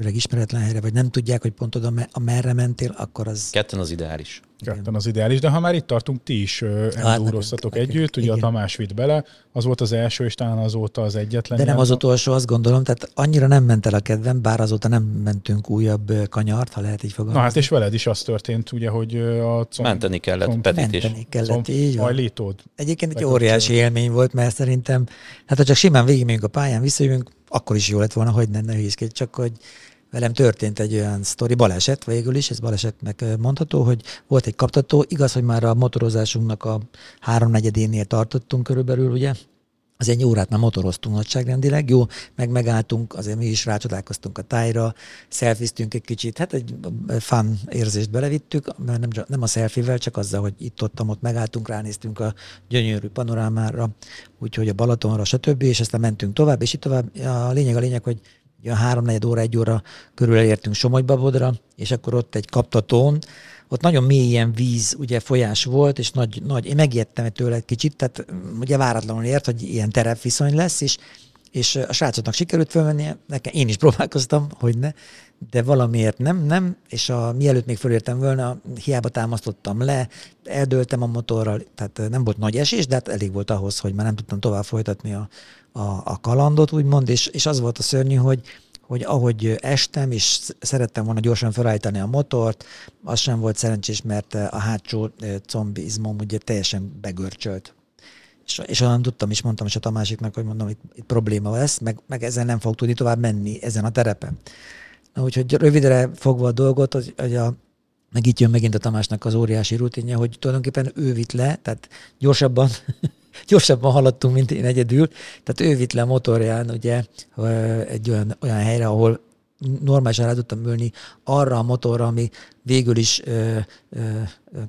főleg ismeretlen helyre, vagy nem tudják, hogy pont oda, merre mentél, akkor az... Ketten az ideális. Ketten az ideális, de ha már itt tartunk, ti is endúroztatok hát, együtt, ugye igen. a Tamás vitt bele, az volt az első, és talán azóta az egyetlen. De nem az utolsó, azt gondolom, tehát annyira nem ment el a kedvem, bár azóta nem mentünk újabb kanyart, ha lehet így fogalmazni. Na hát és veled is az történt, ugye, hogy a comb, Menteni kellett, comb, Petit is. Menteni kellett, így van. Egyébként egy óriási élmény volt, mert szerintem, hát ha csak simán végigmegyünk a pályán, visszajövünk, akkor is jó lett volna, hogy ne, ne csak hogy velem történt egy olyan sztori, baleset végül is, ez balesetnek mondható, hogy volt egy kaptató, igaz, hogy már a motorozásunknak a háromnegyedénél tartottunk körülbelül, ugye, az egy órát már motoroztunk nagyságrendileg, jó, meg megálltunk, azért mi is rácsodálkoztunk a tájra, szelfiztünk egy kicsit, hát egy fun érzést belevittük, mert nem, nem a szelfivel, csak azzal, hogy itt-ott, ott megálltunk, ránéztünk a gyönyörű panorámára, úgyhogy a Balatonra, stb., és aztán mentünk tovább, és itt tovább, a lényeg a lényeg, hogy Ugye háromnegyed óra, egy óra körül elértünk Somogybabodra, és akkor ott egy kaptatón, ott nagyon mély ilyen víz, ugye folyás volt, és nagy, nagy én megijedtem tőle egy kicsit, tehát mm, ugye váratlanul ért, hogy ilyen terepviszony lesz, és, és a srácoknak sikerült fölmennie, nekem én is próbálkoztam, hogy ne, de valamiért nem, nem, és a, mielőtt még fölértem volna, hiába támasztottam le, eldöltem a motorral, tehát nem volt nagy esés, de hát elég volt ahhoz, hogy már nem tudtam tovább folytatni a, a, a kalandot, úgymond, és, és az volt a szörnyű, hogy, hogy ahogy estem, és szerettem volna gyorsan felállítani a motort, az sem volt szerencsés, mert a hátsó combizmom ugye teljesen begörcsölt. És, és onnan tudtam, is mondtam is a Tamásiknak, hogy mondom, itt, itt probléma lesz, meg, meg ezen nem fog tudni tovább menni, ezen a terepen. Úgyhogy rövidre fogva a dolgot, hogy, hogy a meg itt jön megint a Tamásnak az óriási rutinja, hogy tulajdonképpen ő vitt le, tehát gyorsabban gyorsabban haladtunk, mint én egyedül. Tehát ő vitt le motorján ugye egy olyan, olyan helyre, ahol normálisan rá tudtam ülni arra a motorra, ami végül is ö, ö,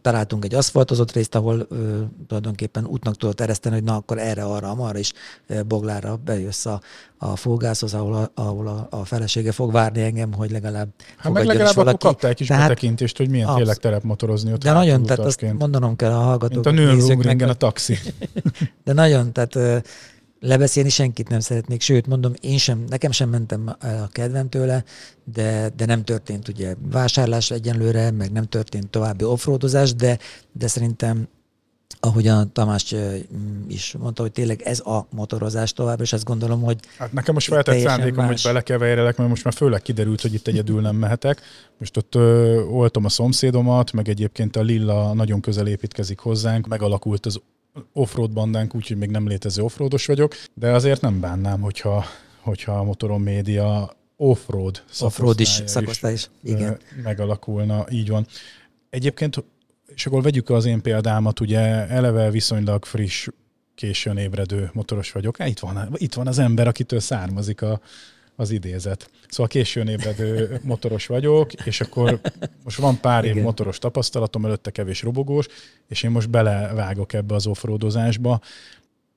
találtunk egy aszfaltozott részt, ahol ö, tulajdonképpen útnak tudott ereszteni, hogy na akkor erre, arra, amarra is ö, Boglára bejössz a, a fogászhoz, ahol, a, ahol a, a felesége fog várni engem, hogy legalább Hát meg legalább akkor kaptál egy kis tehát, betekintést, hogy milyen absz- tényleg terepmotorozni ott De nagyon, tehát azt mondanom kell a hallgatók. Mint a Nürburgringen a taxi. <laughs> de nagyon, tehát lebeszélni senkit nem szeretnék, sőt mondom, én sem, nekem sem mentem el a kedvem tőle, de, de nem történt ugye vásárlás egyenlőre, meg nem történt további offroadozás, de, de szerintem ahogy a Tamás is mondta, hogy tényleg ez a motorozás tovább, és azt gondolom, hogy... Hát nekem most feltett szándékom, más... hogy belekeverjelek, mert most már főleg kiderült, hogy itt egyedül nem mehetek. Most ott ö, oltom a szomszédomat, meg egyébként a Lilla nagyon közel építkezik hozzánk, megalakult az offroad bandánk, úgyhogy még nem létező offroados vagyok, de azért nem bánnám, hogyha, hogyha a motorom média offroad offroad is, szakosztály is, igen. megalakulna, így van. Egyébként, és akkor vegyük az én példámat, ugye eleve viszonylag friss, későn ébredő motoros vagyok. Itt van, itt van az ember, akitől származik a, az idézet. Szóval későn ébredő motoros vagyok, és akkor most van pár év Igen. motoros tapasztalatom, előtte kevés robogós, és én most belevágok ebbe az offroadozásba.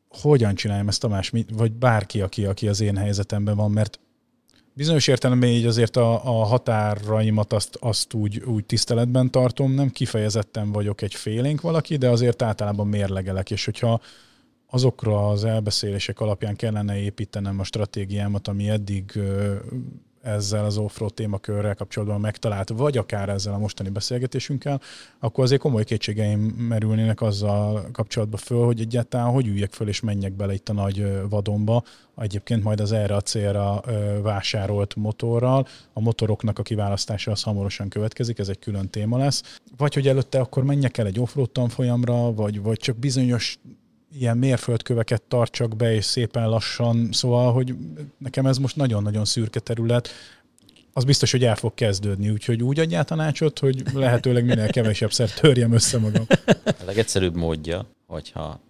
Hogyan csináljam ezt Tamás, vagy bárki, aki, aki az én helyzetemben van, mert bizonyos értelemben így azért a, a határaimat azt, azt úgy, úgy tiszteletben tartom, nem kifejezetten vagyok egy félénk valaki, de azért általában mérlegelek, és hogyha azokra az elbeszélések alapján kellene építenem a stratégiámat, ami eddig ezzel az offroad témakörrel kapcsolatban megtalált, vagy akár ezzel a mostani beszélgetésünkkel, akkor azért komoly kétségeim merülnének azzal kapcsolatban föl, hogy egyáltalán hogy üljek föl és menjek bele itt a nagy vadonba, egyébként majd az erre a célra vásárolt motorral. A motoroknak a kiválasztása az hamarosan következik, ez egy külön téma lesz. Vagy hogy előtte akkor menjek el egy offroad tanfolyamra, vagy, vagy csak bizonyos ilyen mérföldköveket tartsak be, és szépen lassan, szóval, hogy nekem ez most nagyon-nagyon szürke terület, az biztos, hogy el fog kezdődni, úgyhogy úgy adjál tanácsot, hogy lehetőleg minél kevesebb szer törjem össze magam. A legegyszerűbb módja, hogyha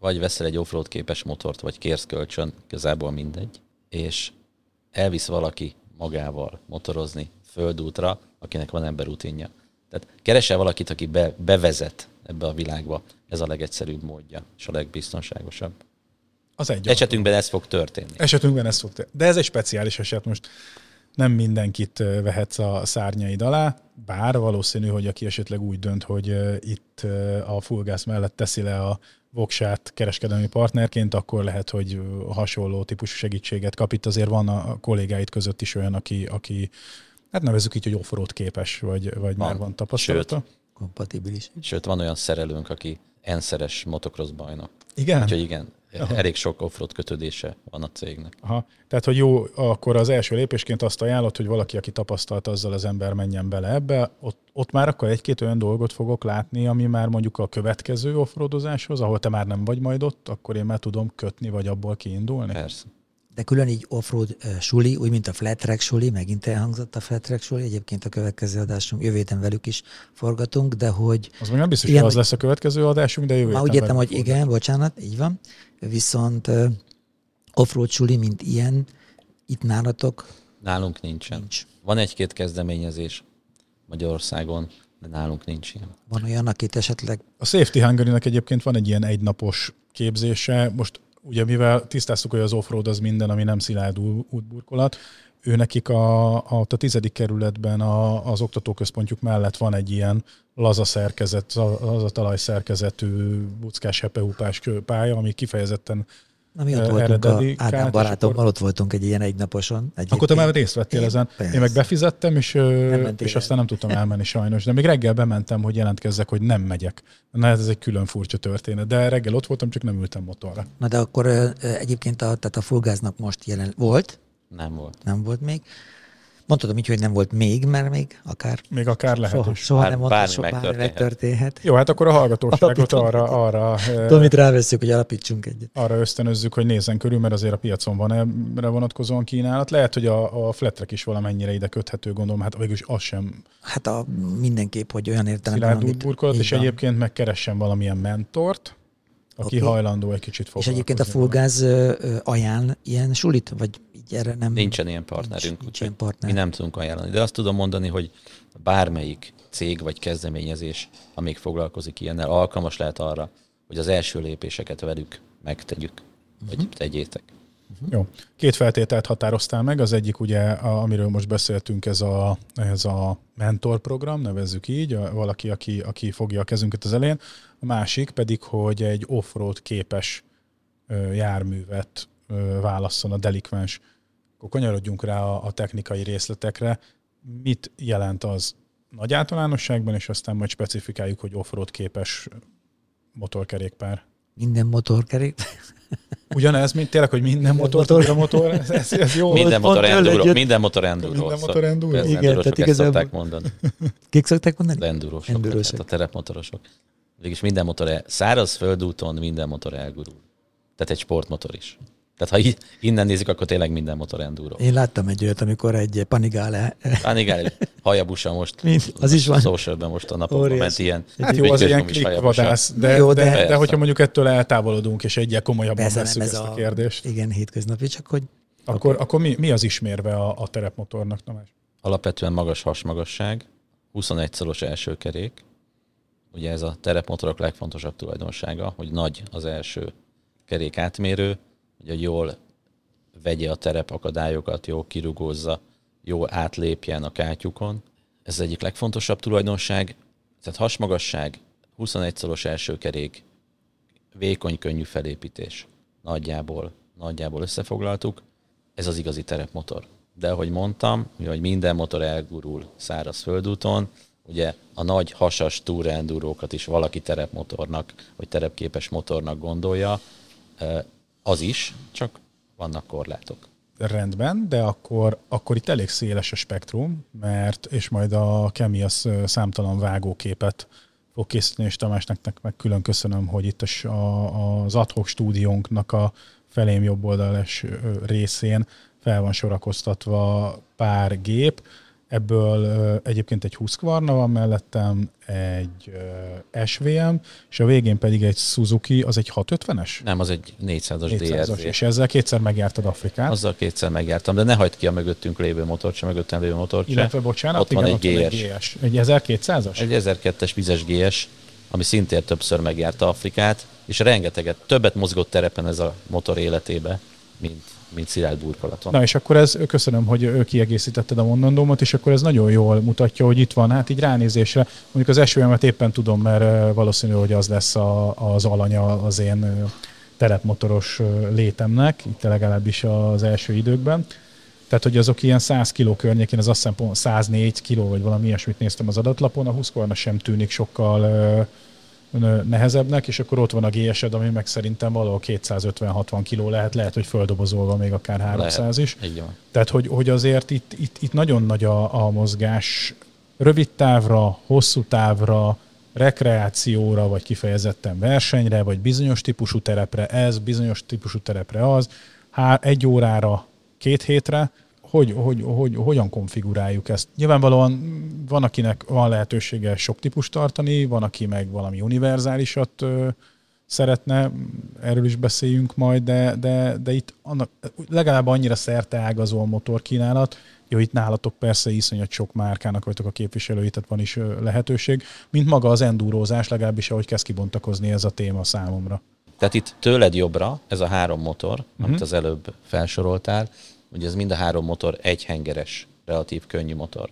vagy veszel egy offroad képes motort, vagy kérsz kölcsön, igazából mindegy, és elvisz valaki magával motorozni földútra, akinek van emberrutinja. Tehát keresel valakit, aki be, bevezet ebbe a világba. Ez a legegyszerűbb módja, és a legbiztonságosabb. Az egy Esetünkben ez fog történni. Esetünkben ez fog történni. De ez egy speciális eset most. Nem mindenkit vehetsz a szárnyaid alá, bár valószínű, hogy aki esetleg úgy dönt, hogy itt a fullgáz mellett teszi le a voksát kereskedelmi partnerként, akkor lehet, hogy hasonló típusú segítséget kap. Itt azért van a kollégáit között is olyan, aki, aki hát nevezzük így, hogy offroad képes, vagy, vagy van. már van tapasztalata. Sőt, kompatibilis. Sőt, van olyan szerelőnk, aki enszeres motocross bajnok. Igen? Úgyhogy igen, Aha. elég sok offroad kötődése van a cégnek. Aha. Tehát, hogy jó, akkor az első lépésként azt ajánlott, hogy valaki, aki tapasztalt azzal az ember menjen bele ebbe, ott, ott már akkor egy-két olyan dolgot fogok látni, ami már mondjuk a következő offroadozáshoz, ahol te már nem vagy majd ott, akkor én már tudom kötni, vagy abból kiindulni. Persze de külön így offroad suli, úgy, mint a flat track suli, megint elhangzott a flat track suli, egyébként a következő adásunk jövő héten velük is forgatunk, de hogy... Az még nem biztos, hogy az lesz a következő adásunk, de jövő Már úgy értem, hogy igen, bocsánat, így van. Viszont offroad suli, mint ilyen, itt nálatok? Nálunk nincsen. Nincs. Van egy-két kezdeményezés Magyarországon, de nálunk nincs ilyen. Van olyan, akit esetleg... A Safety hungary egyébként van egy ilyen egynapos képzése. Most ugye mivel tisztáztuk, hogy az offroad az minden, ami nem szilárd útburkolat, ő nekik a, a, a tizedik kerületben a, az oktatóközpontjuk mellett van egy ilyen laza szerkezet, az a talaj szerkezetű buckás hepehúpás pálya, ami kifejezetten Na mi ott voltunk a Ádám barátommal, akkor... ott voltunk egy ilyen egynaposon. Egy akkor te már részt vettél én, ezen. Persze. Én meg befizettem, és, és aztán nem tudtam elmenni sajnos. De még reggel bementem, hogy jelentkezzek, hogy nem megyek. Na ez egy külön furcsa történet. De reggel ott voltam, csak nem ültem motorra. Na de akkor egyébként a, tehát a fullgáznak most jelen volt? Nem volt. Nem volt még. Mondhatom így, hogy nem volt még, mert még akár... Még akár lehet soha. Soha Bár, nem mondta, soha bármi megtörténhet. Jó, hát akkor a hallgatóságot arra... arra Tudom, mit ráveszünk, hogy alapítsunk egyet. Arra ösztönözzük, hogy nézzen körül, mert azért a piacon van erre vonatkozóan kínálat. Lehet, hogy a, a fletrek is valamennyire ide köthető, gondolom, hát végülis az sem... Hát a, mindenképp, hogy olyan értelemben, amit... burkolat, és egyébként megkeressen valamilyen mentort, aki okay. hajlandó egy kicsit foglalkozni. És egyébként a Fullgáz ajánl ilyen sulit, vagy így erre nem... Nincsen ilyen partnerünk, nincs, nincs ilyen partner. mi nem tudunk ajánlani. De azt tudom mondani, hogy bármelyik cég vagy kezdeményezés, amíg foglalkozik ilyennel, alkalmas lehet arra, hogy az első lépéseket velük megtegyük, vagy uh-huh. tegyétek. Uh-huh. Jó. Két feltételt határoztál meg. Az egyik ugye, amiről most beszéltünk, ez a, ez a mentorprogram, nevezzük így, a, valaki, aki, aki fogja a kezünket az elején. A másik pedig, hogy egy off-road képes ö, járművet ö, válasszon a delikvens. Akkor kanyarodjunk rá a, a technikai részletekre. Mit jelent az nagy általánosságban, és aztán majd specifikáljuk, hogy off-road képes motorkerékpár. Minden motorkerék. <laughs> Ugyanez, mint tényleg, hogy minden motor, motor, a motor, ez, ez, jó. Minden motor enduro, minden motor enduro. Minden motor enduro. Igen, tehát igazából... szokták mondani. <laughs> Kik szokták mondani? Endurosok, Endurosok. Tehát a terepmotorosok. Végülis minden motor, el, száraz földúton minden motor elgurul. Tehát egy sportmotor is. Tehát ha innen nézzük, akkor tényleg minden motor enduro. Én láttam egy olyat, amikor egy Panigale... Panigale, hajabusa most. <laughs> Mind, az is van. Socialben most a napokban ment ilyen. Hát jó, az ilyen klikvadász, de, jó, de, de, de, hogyha mondjuk ettől eltávolodunk, és egyel komolyabban Persze veszük ezt a, a kérdést. Igen, hétköznapi, csak hogy... Akkor, okay. akkor mi, mi az ismérve a, a terepmotornak, Tamás? Alapvetően magas hasmagasság, 21 szoros első kerék. Ugye ez a terepmotorok legfontosabb tulajdonsága, hogy nagy az első kerék átmérő, hogy jól vegye a terepakadályokat, jól kirugózza, jól átlépjen a kátyukon. Ez az egyik legfontosabb tulajdonság. Tehát hasmagasság, 21 szoros első kerék, vékony, könnyű felépítés. Nagyjából, nagyjából összefoglaltuk. Ez az igazi terepmotor. De ahogy mondtam, hogy minden motor elgurul száraz földúton, ugye a nagy hasas túrendúrókat is valaki terepmotornak, vagy terepképes motornak gondolja, az is, csak vannak korlátok. Rendben, de akkor, akkor itt elég széles a spektrum, mert, és majd a Kemi az számtalan vágóképet fog készíteni, és Tamásnak meg külön köszönöm, hogy itt a, az adhok stúdiónknak a felém jobb oldalas részén fel van sorakoztatva pár gép, Ebből egyébként egy 20 kvarna van mellettem, egy SVM, és a végén pedig egy Suzuki, az egy 650-es? Nem, az egy 400-as 400 És ezzel kétszer megjártad Afrikát? Azzal kétszer megjártam, de ne hagyd ki a mögöttünk lévő motort sem, mögöttem lévő motort. Illetve, bocsánat, ott igen, van egy GS. Egy, GS. egy 1200-as? Egy 1002-es vizes GS, ami szintén többször megjárta Afrikát, és rengeteget, többet mozgott terepen ez a motor életébe, mint mint szilárd burkolaton. Na és akkor ez, köszönöm, hogy kiegészítetted a mondandómat, és akkor ez nagyon jól mutatja, hogy itt van, hát így ránézésre, mondjuk az esőemet éppen tudom, mert valószínű, hogy az lesz a, az alanya az én terepmotoros létemnek, itt legalábbis az első időkben. Tehát, hogy azok ilyen 100 kiló környékén, az azt hiszem 104 kiló, vagy valami ilyesmit néztem az adatlapon, a 20 sem tűnik sokkal nehezebbnek, és akkor ott van a GS-ed, ami meg szerintem valahol 250-60 kiló lehet, lehet, hogy földobozolva még akár 300 lehet. is. Van. Tehát, hogy, hogy azért itt, itt, itt nagyon nagy a, a mozgás rövid távra, hosszú távra, rekreációra, vagy kifejezetten versenyre, vagy bizonyos típusú terepre ez, bizonyos típusú terepre az, há, egy órára, két hétre, hogy, hogy, hogy, hogyan konfiguráljuk ezt. Nyilvánvalóan van, akinek van lehetősége sok típus tartani, van, aki meg valami univerzálisat ö, szeretne, erről is beszéljünk majd, de, de, de itt annak, legalább annyira szerte ágazó a motorkínálat, jó, itt nálatok persze iszonyat sok márkának vagytok a képviselői, tehát van is lehetőség, mint maga az endurózás, legalábbis ahogy kezd kibontakozni ez a téma számomra. Tehát itt tőled jobbra ez a három motor, uh-huh. amit az előbb felsoroltál, Ugye ez mind a három motor egy hengeres, relatív könnyű motor.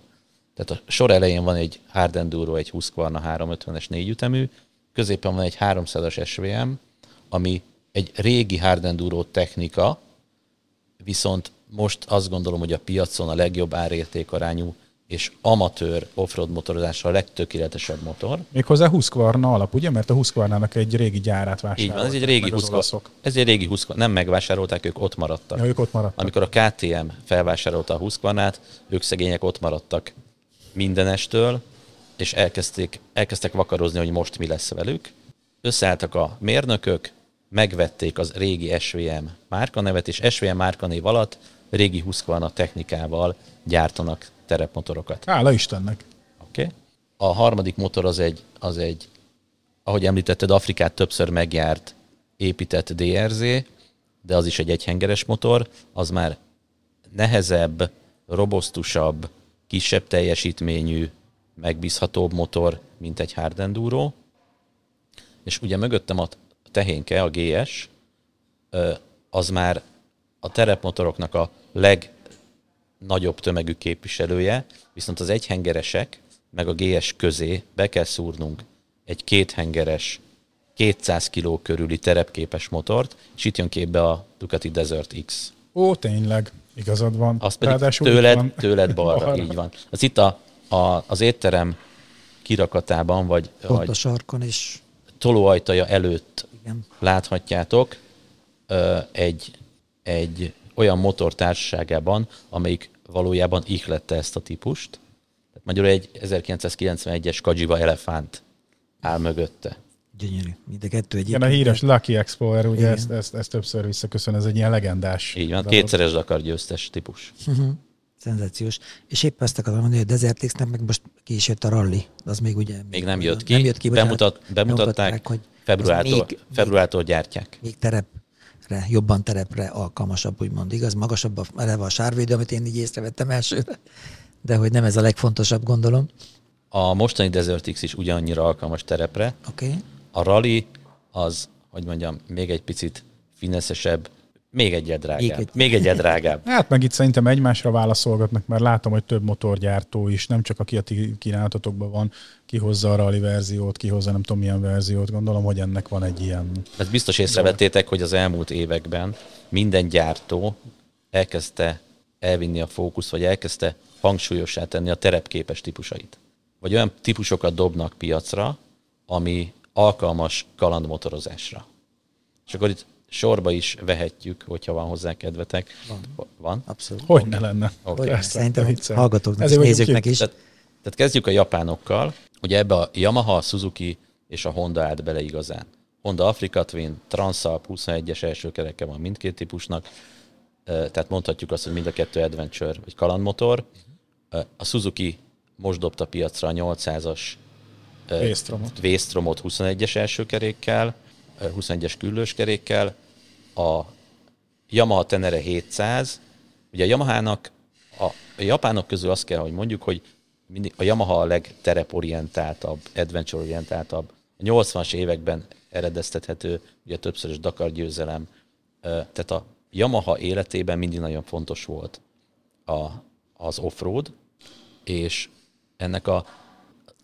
Tehát a sor elején van egy Hard Enduro, egy Husqvarna 350-es négyütemű, középen van egy 300-as SVM, ami egy régi Hard Enduro technika, viszont most azt gondolom, hogy a piacon a legjobb árértékarányú és amatőr offroad motorozásra a legtökéletesebb motor. Méghozzá Husqvarna alap, ugye? Mert a Husqvarnának egy régi gyárát vásárolták. Így van, ez egy régi Husqvarna. Ez egy régi Husqvarna. Nem megvásárolták, ők ott maradtak. Ja, ők ott maradtak. Amikor a KTM felvásárolta a Husqvarnát, ők szegények ott maradtak mindenestől, és elkezdték, elkezdtek vakarozni, hogy most mi lesz velük. Összeálltak a mérnökök, megvették az régi SVM márkanevet, és SVM márkanév alatt régi Husqvarna technikával gyártanak terepmotorokat. Hála Istennek! Oké. Okay. A harmadik motor az egy, az egy, ahogy említetted, Afrikát többször megjárt, épített DRZ, de az is egy egyhengeres motor, az már nehezebb, robosztusabb, kisebb teljesítményű, megbízhatóbb motor, mint egy hard enduro. És ugye mögöttem a tehénke, a GS, az már a terepmotoroknak a legnagyobb tömegű képviselője, viszont az egyhengeresek meg a GS közé be kell szúrnunk egy kéthengeres, 200 kg körüli terepképes motort, és itt jön képbe a Ducati Desert X. Ó, tényleg, igazad van. Az pedig Ráadásul tőled, van. tőled balra, <laughs> balra, így van. Az itt a, a, az étterem kirakatában, vagy, Pont vagy a sarkon is. tolóajtaja előtt Igen. láthatjátok egy, egy olyan motor társaságában, amelyik valójában ihlette ezt a típust. Tehát magyarul egy 1991-es Kajiva Elefánt áll mögötte. Gyönyörű. Mind a kettő egy. Igen, a híres Lucky Explorer, ugye ezt, ezt, ezt, többször visszaköszön, ez egy ilyen legendás. Így van, kétszeres Dakar győztes típus. Uh-huh. Szenzációs. És épp ezt akarom mondani, hogy a Desert meg most ki is jött a rally, az még ugye... Még nem jött ki, nem jött ki Bemutat, bemutatták, hogy februártól, még, februártól gyártják. Még terepre, jobban terepre alkalmasabb, úgymond, igaz? Magasabb a, eleve a sárvédő, amit én így észrevettem elsőre, de hogy nem ez a legfontosabb, gondolom. A mostani Desert X is ugyanannyira alkalmas terepre. Okay. A rally az, hogy mondjam, még egy picit fineszesebb, még egyet drágább. Még, egy... még egyet drágább. <laughs> hát meg itt szerintem egymásra válaszolgatnak, mert látom, hogy több motorgyártó is, nem csak aki a ti kínálatotokban van, kihozza a rally verziót, kihozza nem tudom milyen verziót, gondolom, hogy ennek van egy ilyen... Ezt biztos észrevettétek, hogy az elmúlt években minden gyártó elkezdte elvinni a fókusz, vagy elkezdte hangsúlyossá tenni a terepképes típusait. Vagy olyan típusokat dobnak piacra, ami alkalmas kalandmotorozásra. És akkor itt sorba is vehetjük, hogyha van hozzá kedvetek. Van. Van? Abszolút. Hogy ne lenne. Okay. Hogy, szerintem hallgatóknak és nézőknek is. Tehát, tehát kezdjük a japánokkal. Ugye ebbe a Yamaha, a Suzuki és a Honda állt bele igazán. Honda Africa Twin, Transalp 21-es első kereke van mindkét típusnak, tehát mondhatjuk azt, hogy mind a kettő adventure vagy kalandmotor. A Suzuki most dobta piacra a 800-as Véstromot 21-es első kerékkel, 21-es küllős kerékkel, a Yamaha Tenere 700, ugye a Yamahának, a, a japánok közül azt kell, hogy mondjuk, hogy mindig, a Yamaha a legtereporientáltabb, adventure-orientáltabb. A 80-as években eredeztethető, ugye többszörös Dakar győzelem, tehát a Yamaha életében mindig nagyon fontos volt a, az offroad, és ennek a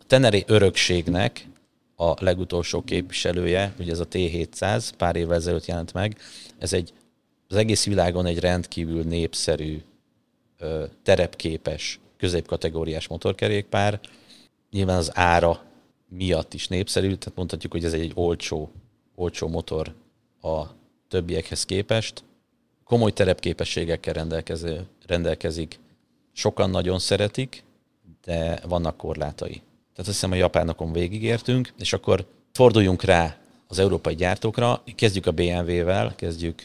Tenere örökségnek a legutolsó képviselője, ugye ez a T700, pár évvel ezelőtt jelent meg, ez egy az egész világon egy rendkívül népszerű, terepképes, középkategóriás motorkerékpár. Nyilván az ára miatt is népszerű, tehát mondhatjuk, hogy ez egy, olcsó, olcsó motor a többiekhez képest. Komoly terepképességekkel rendelkezik. Sokan nagyon szeretik, de vannak korlátai. Tehát azt hiszem a japánokon végigértünk, és akkor forduljunk rá az európai gyártókra. Kezdjük a BMW-vel, kezdjük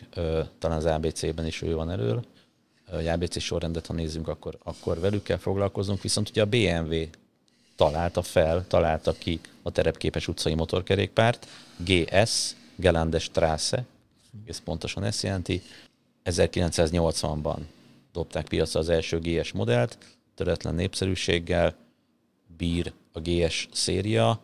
talán az ABC-ben is ő van elől. Egy ABC sorrendet, ha nézzünk, akkor, akkor velük kell foglalkozunk. Viszont ugye a BMW találta fel, találta ki a terepképes utcai motorkerékpárt, GS, Gelande Strasse, ez pontosan ezt jelenti. 1980-ban dobták piacra az első GS modellt, töretlen népszerűséggel, bír a GS széria,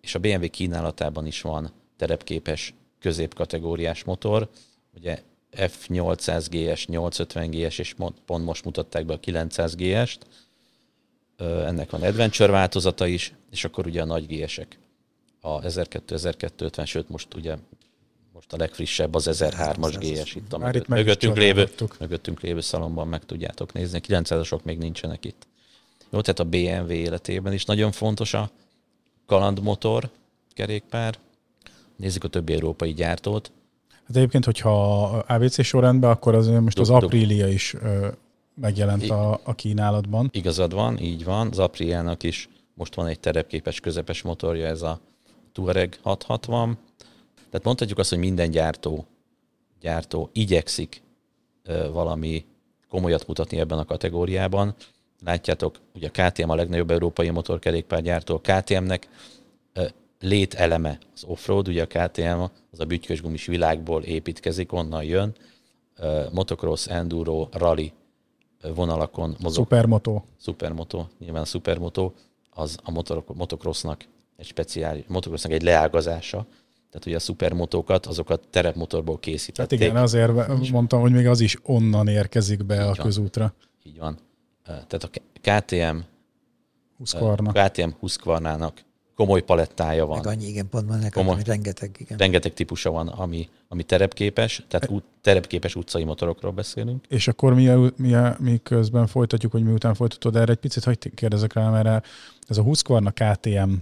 és a BMW kínálatában is van terepképes középkategóriás motor, ugye F800 GS, 850 GS, és pont most mutatták be a 900 GS-t, ennek van adventure változata is, és akkor ugye a nagy GS-ek, a 1200-1250, sőt most ugye most a legfrissebb az 1003-as GS itt, a mögöttünk lévő, mögöttünk lévő szalomban meg tudjátok nézni. 900-asok még nincsenek itt. Jó, tehát a BMW életében is nagyon fontos a kalandmotor kerékpár. Nézzük a többi európai gyártót. Hát egyébként, hogyha ABC sorrendben, akkor az most az Aprilia is ö, megjelent a, a kínálatban. Igazad van, így van. Az Apriliának is most van egy terepképes közepes motorja, ez a Touareg 660. Tehát mondhatjuk azt, hogy minden gyártó, gyártó igyekszik ö, valami komolyat mutatni ebben a kategóriában. Látjátok, ugye a KTM a legnagyobb európai motorkerékpárgyártó. A KTM-nek lételeme az offroad, ugye a KTM az a bütyközgumis világból építkezik, onnan jön. Motocross, enduro, rally vonalakon mozog. Supermoto. Supermoto, nyilván a supermoto az a motor, motocrossnak egy speciális, motocrossnak egy leágazása. Tehát ugye a supermotókat, azokat terepmotorból készítették. Tehát igen, azért mondtam, hogy még az is onnan érkezik be Így a van. közútra. Így van. Tehát a KTM Husqvarna. KTM Husqvarnának komoly palettája van. Meg annyi, igen, pont van nekem, komoly, rengeteg, igen. Rengeteg típusa van, ami, ami terepképes, tehát út, terepképes utcai motorokról beszélünk. És akkor mi, mi, mi közben folytatjuk, hogy miután folytatod erre egy picit, hogy kérdezek rá, mert ez a Husqvarna KTM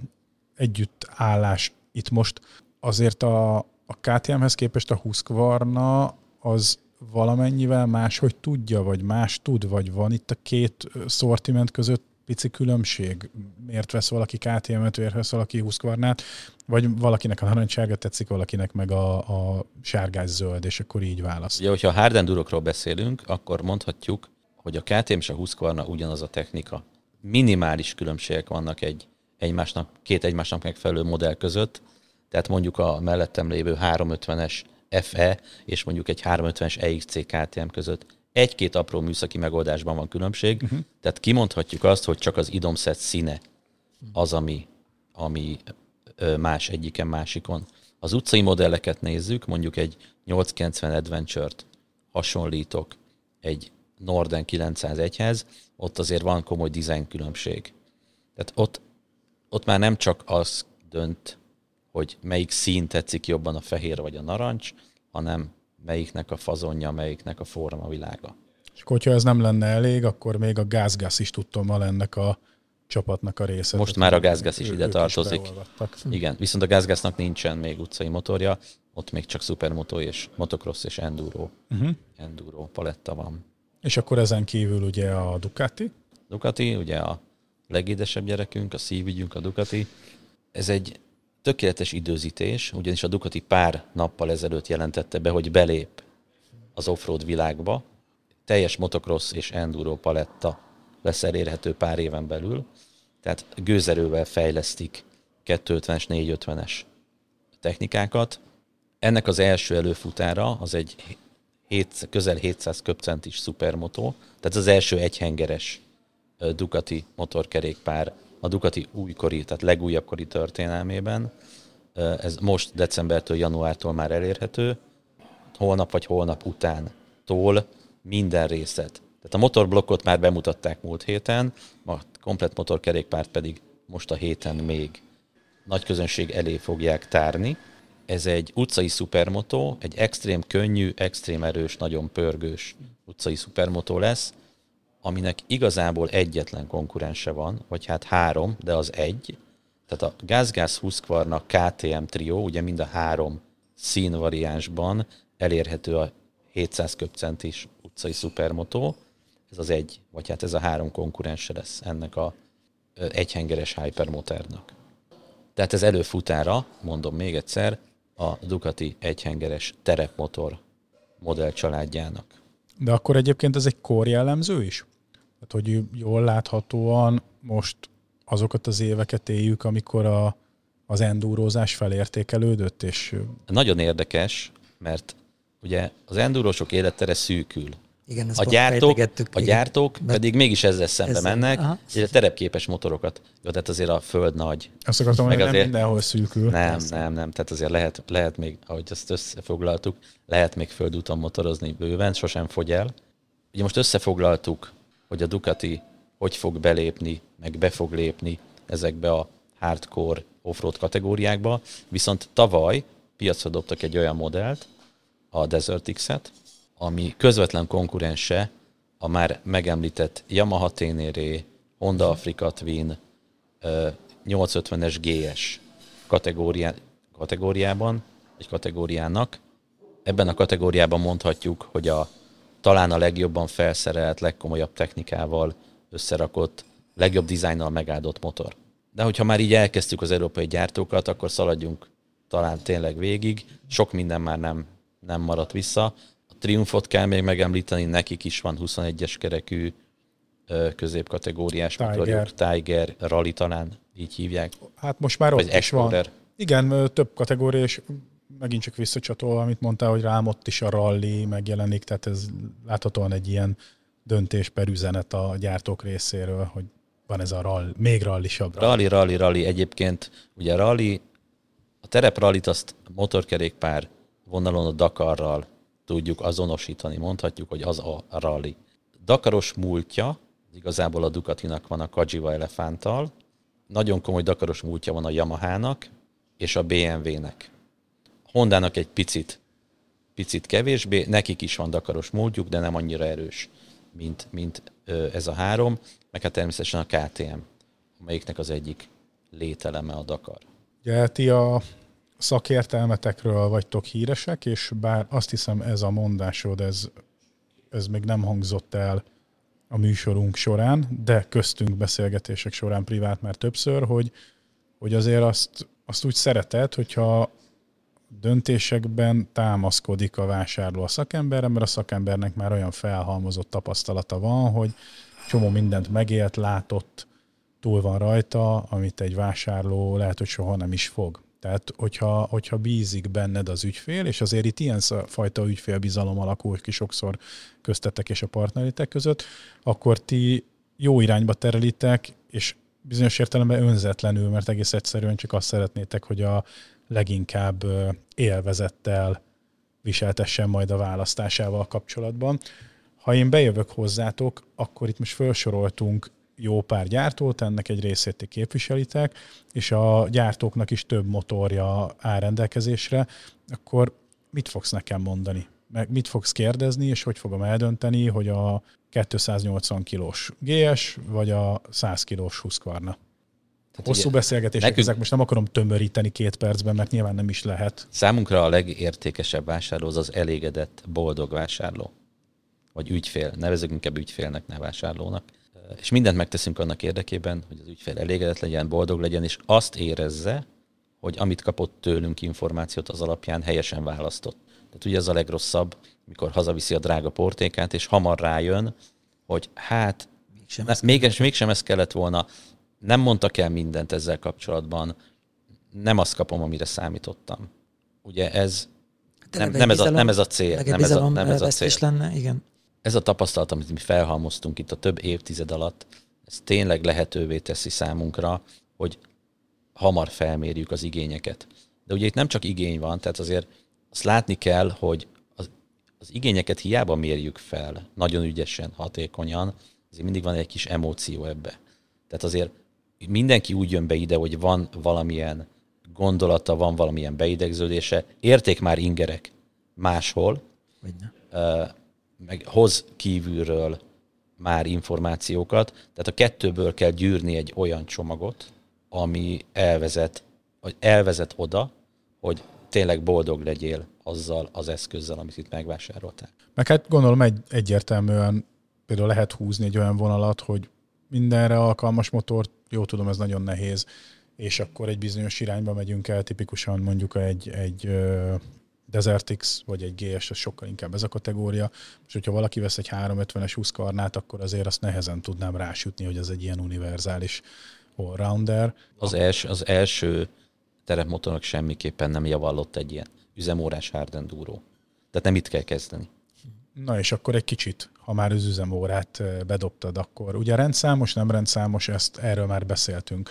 együttállás itt most azért a, a KTM-hez képest a Husqvarna az valamennyivel máshogy tudja, vagy más tud, vagy van itt a két szortiment között pici különbség? Miért vesz valaki KTM-et, miért vesz valaki Husqvarnát? Vagy valakinek a narancssárga tetszik, valakinek meg a, a sárgás-zöld, és akkor így választ. Ugye, hogyha a hard beszélünk, akkor mondhatjuk, hogy a KTM és a Husqvarna ugyanaz a technika. Minimális különbségek vannak egy egymásnak, két egymásnak megfelelő modell között, tehát mondjuk a mellettem lévő 350-es FE és mondjuk egy 350-es EXC KTM között egy-két apró műszaki megoldásban van különbség, uh-huh. tehát kimondhatjuk azt, hogy csak az idomszet színe az, ami, ami más egyiken másikon. Az utcai modelleket nézzük, mondjuk egy 890 Adventure-t hasonlítok egy Norden 901-hez, ott azért van komoly design különbség. Tehát ott, ott már nem csak az dönt, hogy melyik szín tetszik jobban a fehér vagy a narancs, hanem melyiknek a fazonja, melyiknek a forma világa. És akkor, hogyha ez nem lenne elég, akkor még a gázgáz is tudtam a ennek a csapatnak a része. Most már a gázgáz is ide tartozik. Is Igen, viszont a gázgáznak nincsen még utcai motorja, ott még csak supermoto és motocross és enduro, uh-huh. enduro paletta van. És akkor ezen kívül ugye a Ducati? Ducati, ugye a legédesebb gyerekünk, a szívügyünk a Ducati. Ez egy tökéletes időzítés, ugyanis a Ducati pár nappal ezelőtt jelentette be, hogy belép az offroad világba. Teljes motocross és enduro paletta lesz elérhető pár éven belül, tehát gőzerővel fejlesztik 250-es, 450-es technikákat. Ennek az első előfutára az egy 7, közel 700 köpcentis szupermotó, tehát az első egyhengeres Ducati motorkerékpár a Ducati újkori, tehát legújabb kori történelmében. Ez most decembertől, januártól már elérhető. Holnap vagy holnap után tól minden részet. Tehát a motorblokkot már bemutatták múlt héten, a komplet motorkerékpárt pedig most a héten még nagy közönség elé fogják tárni. Ez egy utcai szupermotó, egy extrém könnyű, extrém erős, nagyon pörgős utcai szupermotó lesz, aminek igazából egyetlen konkurense van, vagy hát három, de az egy. Tehát a GázGáz Husqvarna KTM Trio, ugye mind a három színvariánsban elérhető a 700 köpcentis utcai szupermotó. Ez az egy, vagy hát ez a három konkurense lesz ennek a egyhengeres hypermotornak. Tehát ez előfutára, mondom még egyszer, a Ducati egyhengeres terepmotor modell családjának. De akkor egyébként ez egy kor jellemző is? Tehát, hogy jól láthatóan most azokat az éveket éljük, amikor a, az endúrózás felértékelődött, és... Nagyon érdekes, mert ugye az endúrósok élettere szűkül. Igen, a gyártók, a gyártók igen. pedig mégis ezzel szembe ezzel, mennek, aha. ugye terepképes motorokat. Jó, tehát azért a föld nagy. Azt akartam, hogy nem mindenhol szűkül. Nem, Persze. nem, nem. Tehát azért lehet, lehet még, ahogy ezt összefoglaltuk, lehet még földúton motorozni bőven, sosem fogy el. Ugye most összefoglaltuk hogy a Ducati hogy fog belépni, meg be fog lépni ezekbe a hardcore offroad kategóriákba, viszont tavaly piacra dobtak egy olyan modellt, a Desert X-et, ami közvetlen konkurense a már megemlített Yamaha Ténéré, Honda Africa Twin 850-es GS kategóriá, kategóriában, egy kategóriának. Ebben a kategóriában mondhatjuk, hogy a talán a legjobban felszerelt, legkomolyabb technikával összerakott, legjobb dizájnnal megáldott motor. De hogyha már így elkezdtük az európai gyártókat, akkor szaladjunk talán tényleg végig. Sok minden már nem, nem maradt vissza. A Triumfot kell még megemlíteni, nekik is van 21-es kerekű középkategóriás Tiger. motorjuk. Tiger, Rally talán így hívják. Hát most már ott is van. Igen, több kategória, és megint csak visszacsatolva, amit mondtál, hogy rám ott is a rally megjelenik, tehát ez láthatóan egy ilyen döntés per üzenet a gyártók részéről, hogy van ez a rally, még rallisabb. Rally, rally, rally. Egyébként ugye rally, a tereprallit azt motorkerékpár vonalon a Dakarral tudjuk azonosítani, mondhatjuk, hogy az a rally. Dakaros múltja, igazából a Ducatinak van a Kajiva Elefánttal, nagyon komoly Dakaros múltja van a Yamahának és a BMW-nek. Hondának egy picit, picit kevésbé, nekik is van Dakaros múltjuk, de nem annyira erős, mint, mint ez a három, meg hát természetesen a KTM, amelyiknek az egyik lételeme a Dakar. Ugye ti a szakértelmetekről vagytok híresek, és bár azt hiszem ez a mondásod, ez, ez még nem hangzott el a műsorunk során, de köztünk beszélgetések során privát már többször, hogy, hogy azért azt, azt úgy szereted, hogyha döntésekben támaszkodik a vásárló a szakemberre, mert a szakembernek már olyan felhalmozott tapasztalata van, hogy csomó mindent megélt, látott, túl van rajta, amit egy vásárló lehet, hogy soha nem is fog. Tehát, hogyha, hogyha bízik benned az ügyfél, és azért itt ilyen fajta ügyfélbizalom alakul ki sokszor köztetek és a partneritek között, akkor ti jó irányba terelitek, és bizonyos értelemben önzetlenül, mert egész egyszerűen csak azt szeretnétek, hogy a leginkább élvezettel viseltessen majd a választásával kapcsolatban. Ha én bejövök hozzátok, akkor itt most felsoroltunk jó pár gyártót, ennek egy részét ti képviselitek, és a gyártóknak is több motorja áll rendelkezésre, akkor mit fogsz nekem mondani? Meg mit fogsz kérdezni, és hogy fogom eldönteni, hogy a 280 kilós GS, vagy a 100 kilós Husqvarna? Tehát Hosszú ugye, beszélgetések nekünk, ezek, most nem akarom tömöríteni két percben, mert nyilván nem is lehet. Számunkra a legértékesebb vásárló az az elégedett, boldog vásárló. Vagy ügyfél, nevezünk inkább ügyfélnek, ne vásárlónak és mindent megteszünk annak érdekében, hogy az ügyfél elégedett legyen, boldog legyen, és azt érezze, hogy amit kapott tőlünk információt az alapján helyesen választott. Tehát ugye ez a legrosszabb, mikor hazaviszi a drága portékát, és hamar rájön, hogy hát mégsem, ne, mégsem, mégsem ez kellett volna, nem mondtak el mindent ezzel kapcsolatban, nem azt kapom, amire számítottam. Ugye ez nem, nem, ez a, nem ez a cél. Nem ez a, nem ez a cél. lenne, igen ez a tapasztalat, amit mi felhalmoztunk itt a több évtized alatt, ez tényleg lehetővé teszi számunkra, hogy hamar felmérjük az igényeket. De ugye itt nem csak igény van, tehát azért azt látni kell, hogy az, az igényeket hiába mérjük fel, nagyon ügyesen, hatékonyan, azért mindig van egy kis emóció ebbe. Tehát azért mindenki úgy jön be ide, hogy van valamilyen gondolata, van valamilyen beidegződése, érték már ingerek máshol, meg hoz kívülről már információkat, tehát a kettőből kell gyűrni egy olyan csomagot, ami elvezet, vagy elvezet oda, hogy tényleg boldog legyél azzal az eszközzel, amit itt megvásároltál. Meg hát gondolom egy, egyértelműen például lehet húzni egy olyan vonalat, hogy mindenre alkalmas motort, jó tudom, ez nagyon nehéz, és akkor egy bizonyos irányba megyünk el, tipikusan mondjuk egy, egy Desert X vagy egy GS, az sokkal inkább ez a kategória. És hogyha valaki vesz egy 350-es 20 karnát, akkor azért azt nehezen tudnám rásütni, hogy ez egy ilyen univerzális allrounder. Az, els, az első terepmotornak semmiképpen nem javallott egy ilyen üzemórás hard enduro. Tehát nem itt kell kezdeni. Na és akkor egy kicsit, ha már az üzemórát bedobtad, akkor ugye rendszámos, nem rendszámos, ezt erről már beszéltünk.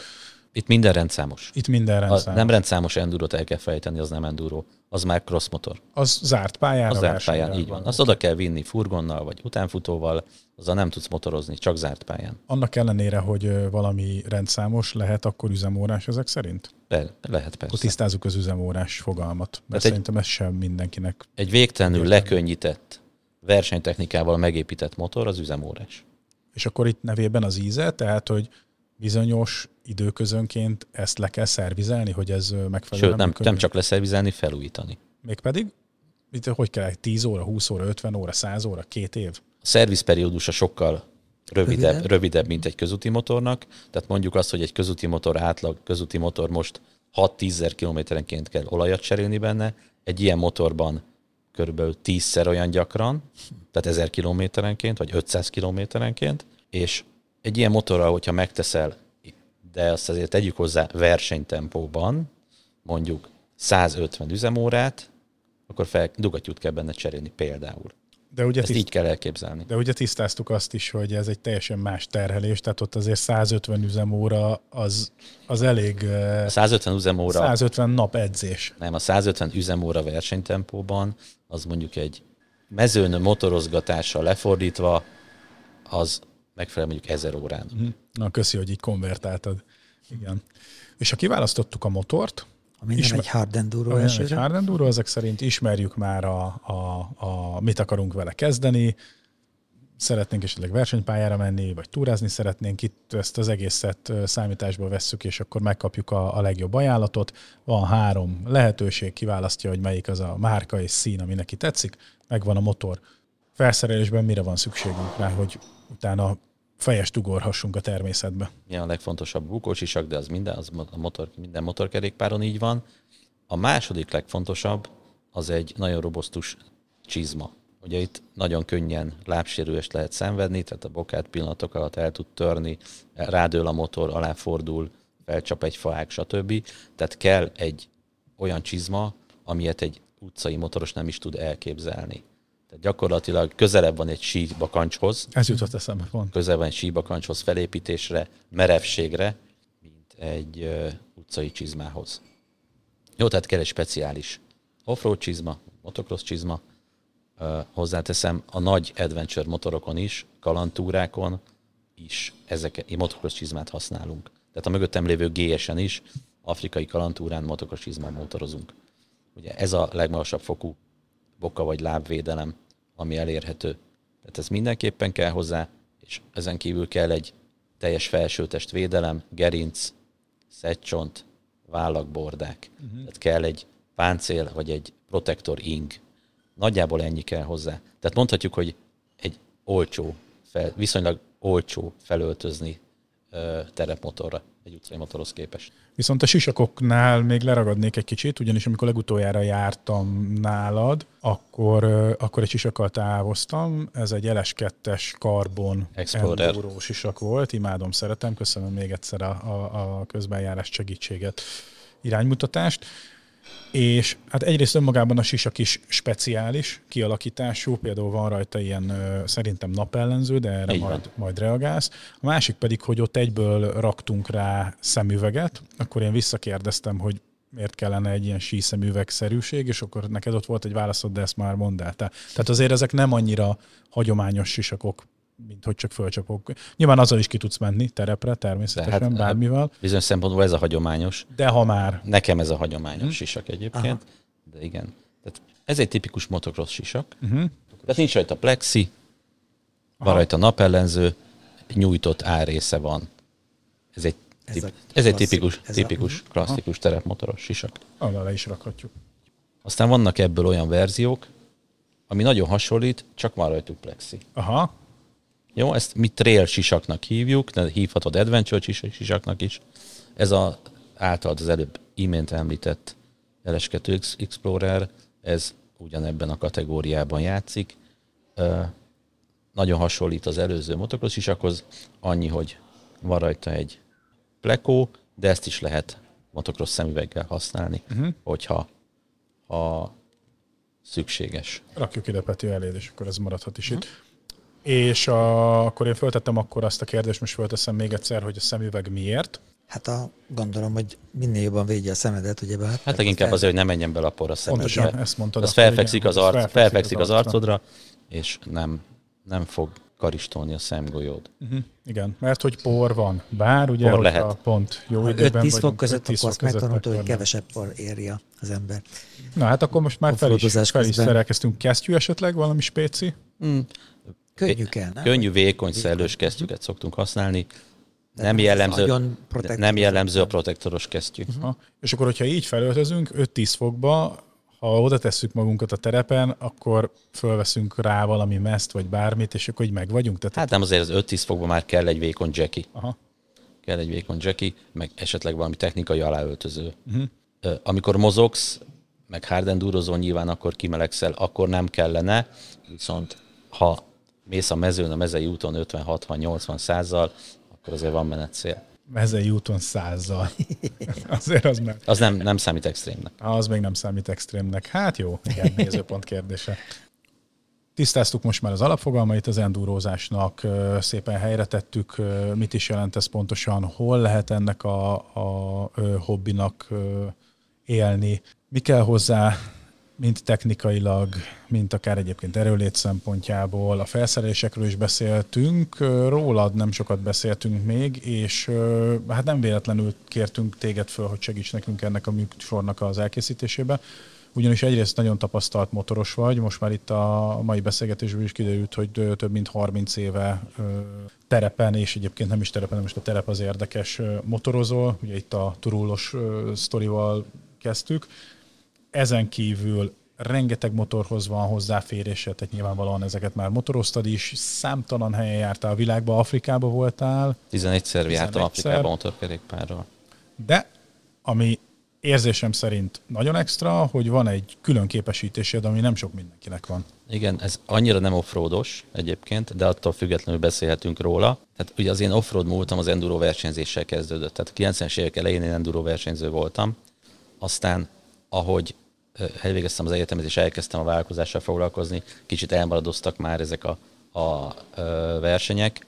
Itt minden rendszámos. Itt minden rendszámos. A nem rendszámos endurot el kell fejteni, az nem enduro. Az már cross motor. Az zárt pályán. Az zárt pályán, így van. Azt oda kell vinni furgonnal, vagy utánfutóval, azzal nem tudsz motorozni, csak zárt pályán. Annak ellenére, hogy valami rendszámos, lehet akkor üzemórás ezek szerint? Le, lehet persze. Akkor tisztázzuk az üzemórás fogalmat, mert hát szerintem ez sem mindenkinek. Egy végtelenül lekönnyített versenytechnikával megépített motor az üzemórás. És akkor itt nevében az íze, tehát hogy bizonyos időközönként ezt le kell szervizelni, hogy ez megfelelő. Sőt, nem, nem csak leszervizelni, felújítani. Mégpedig? Itt hogy kell? 10 óra, 20 óra, 50 óra, 100 óra, két év? A szervizperiódusa sokkal rövidebb, rövidebb, rövidebb, mint egy közúti motornak. Tehát mondjuk azt, hogy egy közúti motor átlag, közúti motor most 6-10 ezer kilométerenként kell olajat cserélni benne, egy ilyen motorban körülbelül 10-szer olyan gyakran, tehát 1000 kilométerenként, vagy 500 kilométerenként, és egy ilyen motorral, hogyha megteszel, de azt azért tegyük hozzá versenytempóban, mondjuk 150 üzemórát, akkor fel, dugattyút kell benne cserélni például. De ugye Ezt tiszt... így kell elképzelni. De ugye tisztáztuk azt is, hogy ez egy teljesen más terhelés, tehát ott azért 150 üzemóra az, az elég... A 150 üzemóra... 150 nap edzés. Nem, a 150 üzemóra versenytempóban az mondjuk egy mezőn motorozgatással lefordítva, az megfelel mondjuk 1000 órán. Mhm. Na, köszi, hogy így konvertáltad. Igen. És ha kiválasztottuk a motort, ami nem egy hard enduro Egy hard enduro, ezek szerint ismerjük már a, a, a, mit akarunk vele kezdeni, szeretnénk esetleg versenypályára menni, vagy túrázni szeretnénk, itt ezt az egészet számításba vesszük, és akkor megkapjuk a, a legjobb ajánlatot. Van három lehetőség, kiválasztja, hogy melyik az a márka és szín, ami neki tetszik, megvan a motor. Felszerelésben mire van szükségünk rá, hogy utána fejest ugorhassunk a természetbe. Igen, a legfontosabb bukócsisak, de az minden, az a motor, minden motorkerékpáron így van. A második legfontosabb az egy nagyon robosztus csizma. Ugye itt nagyon könnyen lábsérülést lehet szenvedni, tehát a bokát pillanatok alatt el tud törni, rádől a motor, alá fordul, felcsap egy faák, stb. Tehát kell egy olyan csizma, amilyet egy utcai motoros nem is tud elképzelni. Tehát gyakorlatilag közelebb van egy síbakancshoz. Ez jutott eszembe pont. Közelebb van egy síbakancshoz felépítésre, merevségre, mint egy uh, utcai csizmához. Jó, tehát kell egy speciális offroad csizma, motocross csizma. Uh, hozzáteszem, a nagy adventure motorokon is, kalantúrákon is ezek, motocross csizmát használunk. Tehát a mögöttem lévő GS-en is afrikai kalantúrán motocross csizmán motorozunk. Ugye ez a legmagasabb fokú boka vagy lábvédelem, ami elérhető. Tehát ez mindenképpen kell hozzá, és ezen kívül kell egy teljes felsőtest védelem, gerinc, szedcsont, vállakbordák. Uh-huh. Tehát kell egy páncél vagy egy protektor ing. Nagyjából ennyi kell hozzá. Tehát mondhatjuk, hogy egy olcsó, fel, viszonylag olcsó felöltözni terepmotorra egy utcai motorhoz képest. Viszont a sisakoknál még leragadnék egy kicsit, ugyanis amikor legutoljára jártam nálad, akkor, akkor egy sisakkal távoztam. Ez egy LS2-es karbon Explorer. sisak volt. Imádom, szeretem. Köszönöm még egyszer a, a, a közbenjárás segítséget, iránymutatást. És hát egyrészt önmagában a sisak is speciális kialakítású, például van rajta ilyen szerintem napellenző, de erre majd, majd reagálsz. A másik pedig, hogy ott egyből raktunk rá szemüveget, akkor én visszakérdeztem, hogy miért kellene egy ilyen síszemüvegszerűség, és akkor neked ott volt egy válaszod, de ezt már mondd el. Tehát azért ezek nem annyira hagyományos sisakok, mint hogy csak fölcsapok. Nyilván azzal is ki tudsz menni terepre, természetesen, hát, bármival. Bizonyos szempontból ez a hagyományos. De ha már. Nekem ez a hagyományos hmm. sisak egyébként, Aha. de igen. Tehát ez egy tipikus motocross sisak. Uh-huh. Tehát nincs rajta plexi, Aha. van rajta napellenző, nyújtott árésze van. Ez egy, ez, a ez egy tipikus, ez tipikus a... klasszikus Aha. terepmotoros sisak. Arra le is rakhatjuk. Aztán vannak ebből olyan verziók, ami nagyon hasonlít, csak van rajtuk plexi. Aha. Jó, ezt mi trail sisaknak hívjuk, de hívhatod adventure sisaknak is. Ez a általad az előbb imént említett LS2 Explorer, ez ugyanebben a kategóriában játszik. Nagyon hasonlít az előző motocross sisakhoz, annyi, hogy van rajta egy plekó, de ezt is lehet motocross szemüveggel használni, uh-huh. hogyha ha szükséges. Rakjuk ide Peti eléd, és akkor ez maradhat is uh-huh. itt. És a, akkor én föltettem akkor azt a kérdést, most fölteszem még egyszer, hogy a szemüveg miért? Hát a, gondolom, hogy minél jobban védje a szemedet, ugye bár. Hát leginkább fel... azért, hogy ne menjen bele a por a szemedbe. Pontosan, ezt mondtad. Az felfekszik az, arc, felfekszik, felfekszik az, az arcodra, és nem, nem fog karistolni a szemgolyód. Uh-huh. Igen, mert hogy por van. Bár ugye, por lehet. A pont jó ha időben 5-10 fok között, akkor azt megtanulta, hogy kevesebb por érje az ember. Na hát akkor most már fel is, fel is szerelkeztünk. Kesztyű esetleg valami spéci? Mm könnyű kell, nem? Könnyű, vékony, szellős kesztyűket szoktunk használni. De nem, jellemző, nem jellemző a protektoros kesztyű. Uh-huh. És akkor, hogyha így felöltözünk 5-10 fokba, ha oda tesszük magunkat a terepen, akkor fölveszünk rá valami meszt, vagy bármit, és akkor így meg vagyunk. Tehát hát nem azért az 5-10 fokban már kell egy vékony jacky. Aha. Kell egy vékony jacky, meg esetleg valami technikai aláöltöző. Uh-huh. Amikor mozogsz, meg hard endurozol nyilván akkor kimelegszel, akkor nem kellene, viszont ha mész a mezőn, a mezei úton 50-60-80 százzal, akkor azért van menet szél. Mezei úton százzal. <laughs> azért az nem. Az nem, nem számít extrémnek. Az még nem számít extrémnek. Hát jó, igen, nézőpont kérdése. Tisztáztuk most már az alapfogalmait az endurózásnak, szépen helyre tettük, mit is jelent ez pontosan, hol lehet ennek a, a hobbinak élni, mi kell hozzá, mint technikailag, mint akár egyébként erőlét szempontjából. A felszerelésekről is beszéltünk, rólad nem sokat beszéltünk még, és hát nem véletlenül kértünk téged föl, hogy segíts nekünk ennek a műsornak az elkészítésébe. Ugyanis egyrészt nagyon tapasztalt motoros vagy, most már itt a mai beszélgetésből is kiderült, hogy több mint 30 éve terepen, és egyébként nem is terepen, most a terep az érdekes motorozol. Ugye itt a turullos sztorival kezdtük, ezen kívül rengeteg motorhoz van hozzáférése, tehát nyilvánvalóan ezeket már motoroztad is, számtalan helyen jártál a világba, Afrikába voltál. 11-szer jártam Afrikába motorkerékpárral. De ami érzésem szerint nagyon extra, hogy van egy külön képesítésed, ami nem sok mindenkinek van. Igen, ez annyira nem offroados egyébként, de attól függetlenül beszélhetünk róla. Tehát ugye az én offroad múltam az enduro versenyzéssel kezdődött. Tehát a 90-es évek elején én enduro versenyző voltam. Aztán, ahogy elvégeztem az egyetemet, és elkezdtem a vállalkozással foglalkozni, kicsit elmaradoztak már ezek a, a versenyek,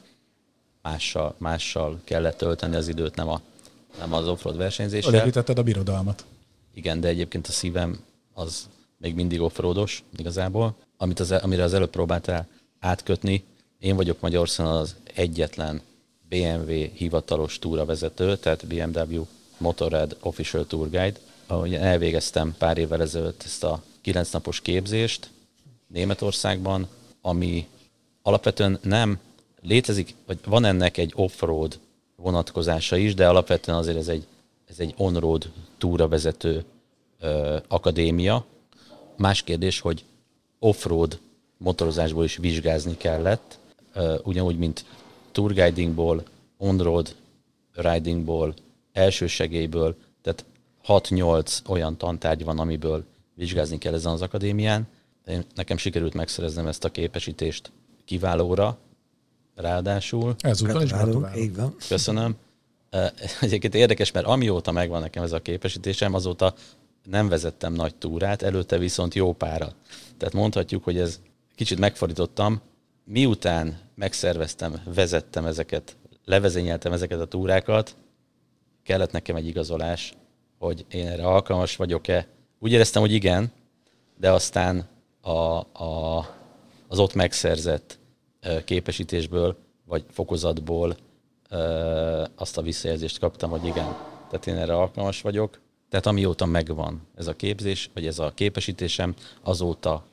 mással, mással kellett tölteni az időt, nem, a, nem az offroad versenyzéssel. Elépítetted a birodalmat. Igen, de egyébként a szívem az még mindig offroados igazából. Amit az, amire az előbb próbáltál átkötni, én vagyok Magyarországon az egyetlen BMW hivatalos túravezető, tehát BMW Motorrad Official Tour Guide, ahogy elvégeztem pár évvel ezelőtt ezt a kilenc napos képzést Németországban, ami alapvetően nem létezik, vagy van ennek egy off-road vonatkozása is, de alapvetően azért ez egy, ez egy on-road túravezető ö, akadémia. Más kérdés, hogy off-road motorozásból is vizsgázni kellett, ö, ugyanúgy, mint tourguidingból, on-road ridingból, elsősegélyből, tehát 6-8 olyan tantárgy van, amiből vizsgázni kell ezen az akadémián. Én, nekem sikerült megszereznem ezt a képesítést kiválóra, ráadásul. Ezúttal is gratulálok. Köszönöm. <laughs> Egyébként érdekes, mert amióta megvan nekem ez a képesítésem, azóta nem vezettem nagy túrát, előtte viszont jó pára. Tehát mondhatjuk, hogy ez kicsit megfordítottam. Miután megszerveztem, vezettem ezeket, levezényeltem ezeket a túrákat, kellett nekem egy igazolás, hogy én erre alkalmas vagyok-e. Úgy éreztem, hogy igen, de aztán a, a, az ott megszerzett képesítésből, vagy fokozatból azt a visszajelzést kaptam, hogy igen, tehát én erre alkalmas vagyok. Tehát amióta megvan ez a képzés, vagy ez a képesítésem, azóta,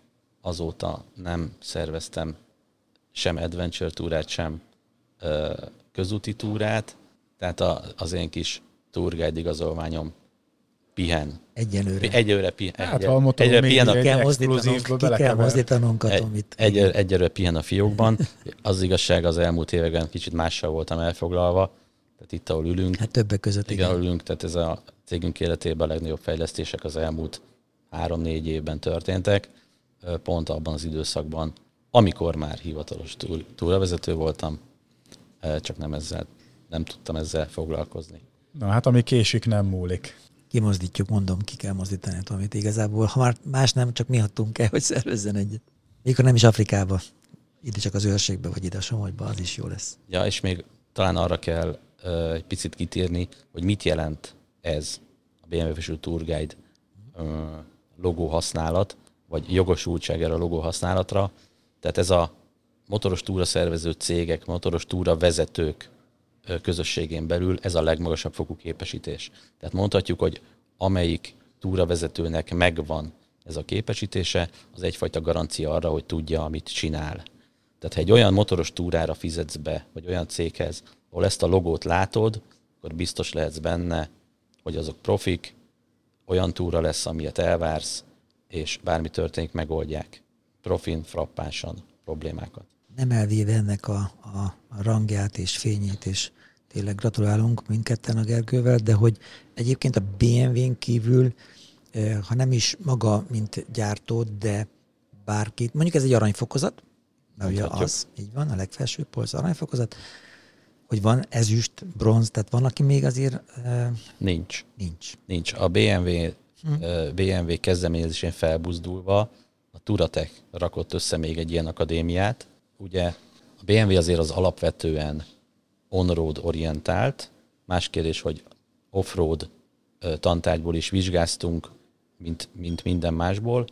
azóta nem szerveztem sem adventure túrát, sem közúti túrát, tehát az én kis tourguide igazolványom pihen. Egyenőre. Egyőre pihen. Hát, ha a egyőre pihen a, kell mozdítanunk, ki kell mozdítanunk egy, egy, egyőre pihen a fiókban. Az igazság az elmúlt években kicsit mással voltam elfoglalva. Tehát itt, ahol ülünk. Hát többek között igen. igen. ülünk, tehát ez a cégünk életében a legnagyobb fejlesztések az elmúlt három-négy évben történtek. Pont abban az időszakban, amikor már hivatalos túl, túlvezető voltam, csak nem ezzel, nem tudtam ezzel foglalkozni. Na hát, ami késik, nem múlik kimozdítjuk, mondom, ki kell mozdítani amit igazából. Ha már más nem, csak mi adtunk el, hogy szervezzen egyet. Mikor nem is Afrikába, ide csak az őrségbe, vagy ide a Somogyba, az is jó lesz. Ja, és még talán arra kell uh, egy picit kitérni, hogy mit jelent ez a BMW Official Tour Guide uh, logó használat, vagy jogosultság erre a logó használatra. Tehát ez a motoros túra szervező cégek, motoros túra vezetők közösségén belül ez a legmagasabb fokú képesítés. Tehát mondhatjuk, hogy amelyik túravezetőnek megvan ez a képesítése, az egyfajta garancia arra, hogy tudja, amit csinál. Tehát ha egy olyan motoros túrára fizetsz be, vagy olyan céghez, ahol ezt a logót látod, akkor biztos lehetsz benne, hogy azok profik, olyan túra lesz, amilyet elvársz, és bármi történik, megoldják. Profin, frappásan problémákat. Nem elvéve ennek a, a, a rangját és fényét, és tényleg gratulálunk mindketten a Gergővel, de hogy egyébként a BMW-n kívül, eh, ha nem is maga, mint gyártó, de bárkit, mondjuk ez egy aranyfokozat, mert ugye az, így van, a legfelső polc aranyfokozat, hogy van ezüst, bronz, tehát van, aki még azért... Uh, nincs. Nincs. Nincs. A BMW, hm. uh, BMW kezdeményezésén felbuzdulva a Turatech rakott össze még egy ilyen akadémiát. Ugye a BMW azért az alapvetően on-road orientált. Más kérdés, hogy off-road tantárgyból is vizsgáztunk, mint, mint minden másból.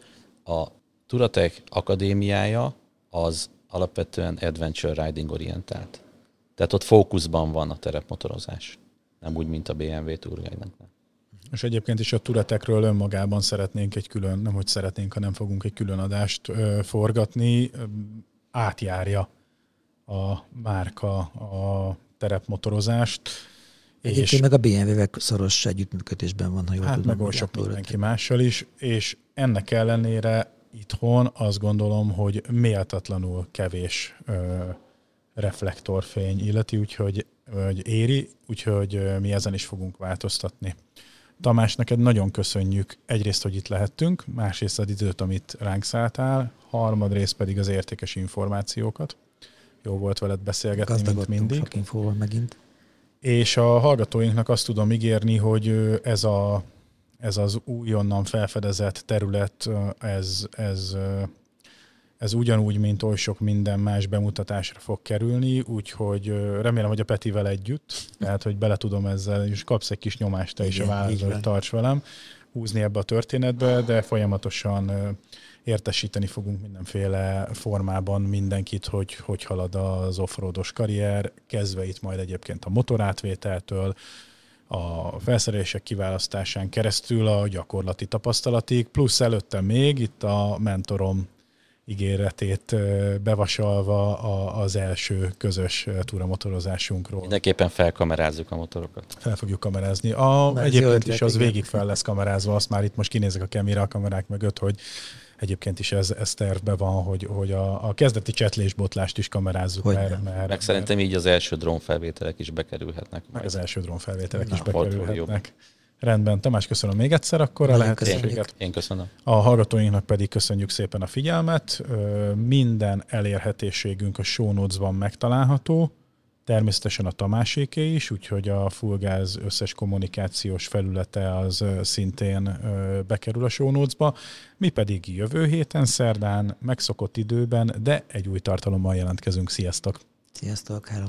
A Turatech akadémiája az alapvetően adventure riding orientált. Tehát ott fókuszban van a terepmotorozás. Nem úgy, mint a BMW tourguide És egyébként is a Turetekről önmagában szeretnénk egy külön, nem hogy szeretnénk, hanem fogunk egy külön adást ö, forgatni, átjárja a márka a terepmotorozást. Egyébként és meg a BMW-vel szoros együttműködésben van, ha jól hát tudom. meg sok mindenki mással is, és ennek ellenére itthon azt gondolom, hogy méltatlanul kevés ö, reflektorfény illeti, úgyhogy hogy éri, úgyhogy mi ezen is fogunk változtatni. Tamás, neked nagyon köszönjük egyrészt, hogy itt lehettünk, másrészt az időt, amit ránk szálltál, harmadrészt pedig az értékes információkat. Jó volt veled beszélgetni, mint mindig. Sok infóval megint. És a hallgatóinknak azt tudom ígérni, hogy ez, a, ez az újonnan felfedezett terület, ez, ez ez ugyanúgy, mint oly sok minden más bemutatásra fog kerülni, úgyhogy remélem, hogy a Petivel együtt, tehát, hogy bele tudom ezzel, és kapsz egy kis nyomást te is a válasz, hogy tarts velem, húzni ebbe a történetbe, de folyamatosan értesíteni fogunk mindenféle formában mindenkit, hogy hogy halad az offroados karrier, kezdve itt majd egyébként a motorátvételtől, a felszerelések kiválasztásán keresztül a gyakorlati tapasztalatig, plusz előtte még itt a mentorom ígéretét bevasalva az első közös túramotorozásunkról. Mindenképpen felkamerázzuk a motorokat. Fel fogjuk kamerázni. A, egyébként is az végig fel lesz kamerázva, azt már itt most kinézek a kemira a kamerák mögött, hogy egyébként is ez, ez tervben van, hogy, hogy a, a kezdeti csetlésbotlást is kamerázzuk. Hogy mert, mert, meg szerintem így az első drónfelvételek is bekerülhetnek. Meg majd. az első drónfelvételek Na, is bekerülhetnek. Rendben, Tamás, köszönöm még egyszer akkor a lehetőséget. Én köszönöm. A hallgatóinknak pedig köszönjük szépen a figyelmet. Minden elérhetőségünk a show notes-ban megtalálható, természetesen a Tamáséké is, úgyhogy a Fullgáz összes kommunikációs felülete az szintén bekerül a show notes-ba. Mi pedig jövő héten szerdán, megszokott időben, de egy új tartalommal jelentkezünk. Sziasztok! Sziasztok, hello!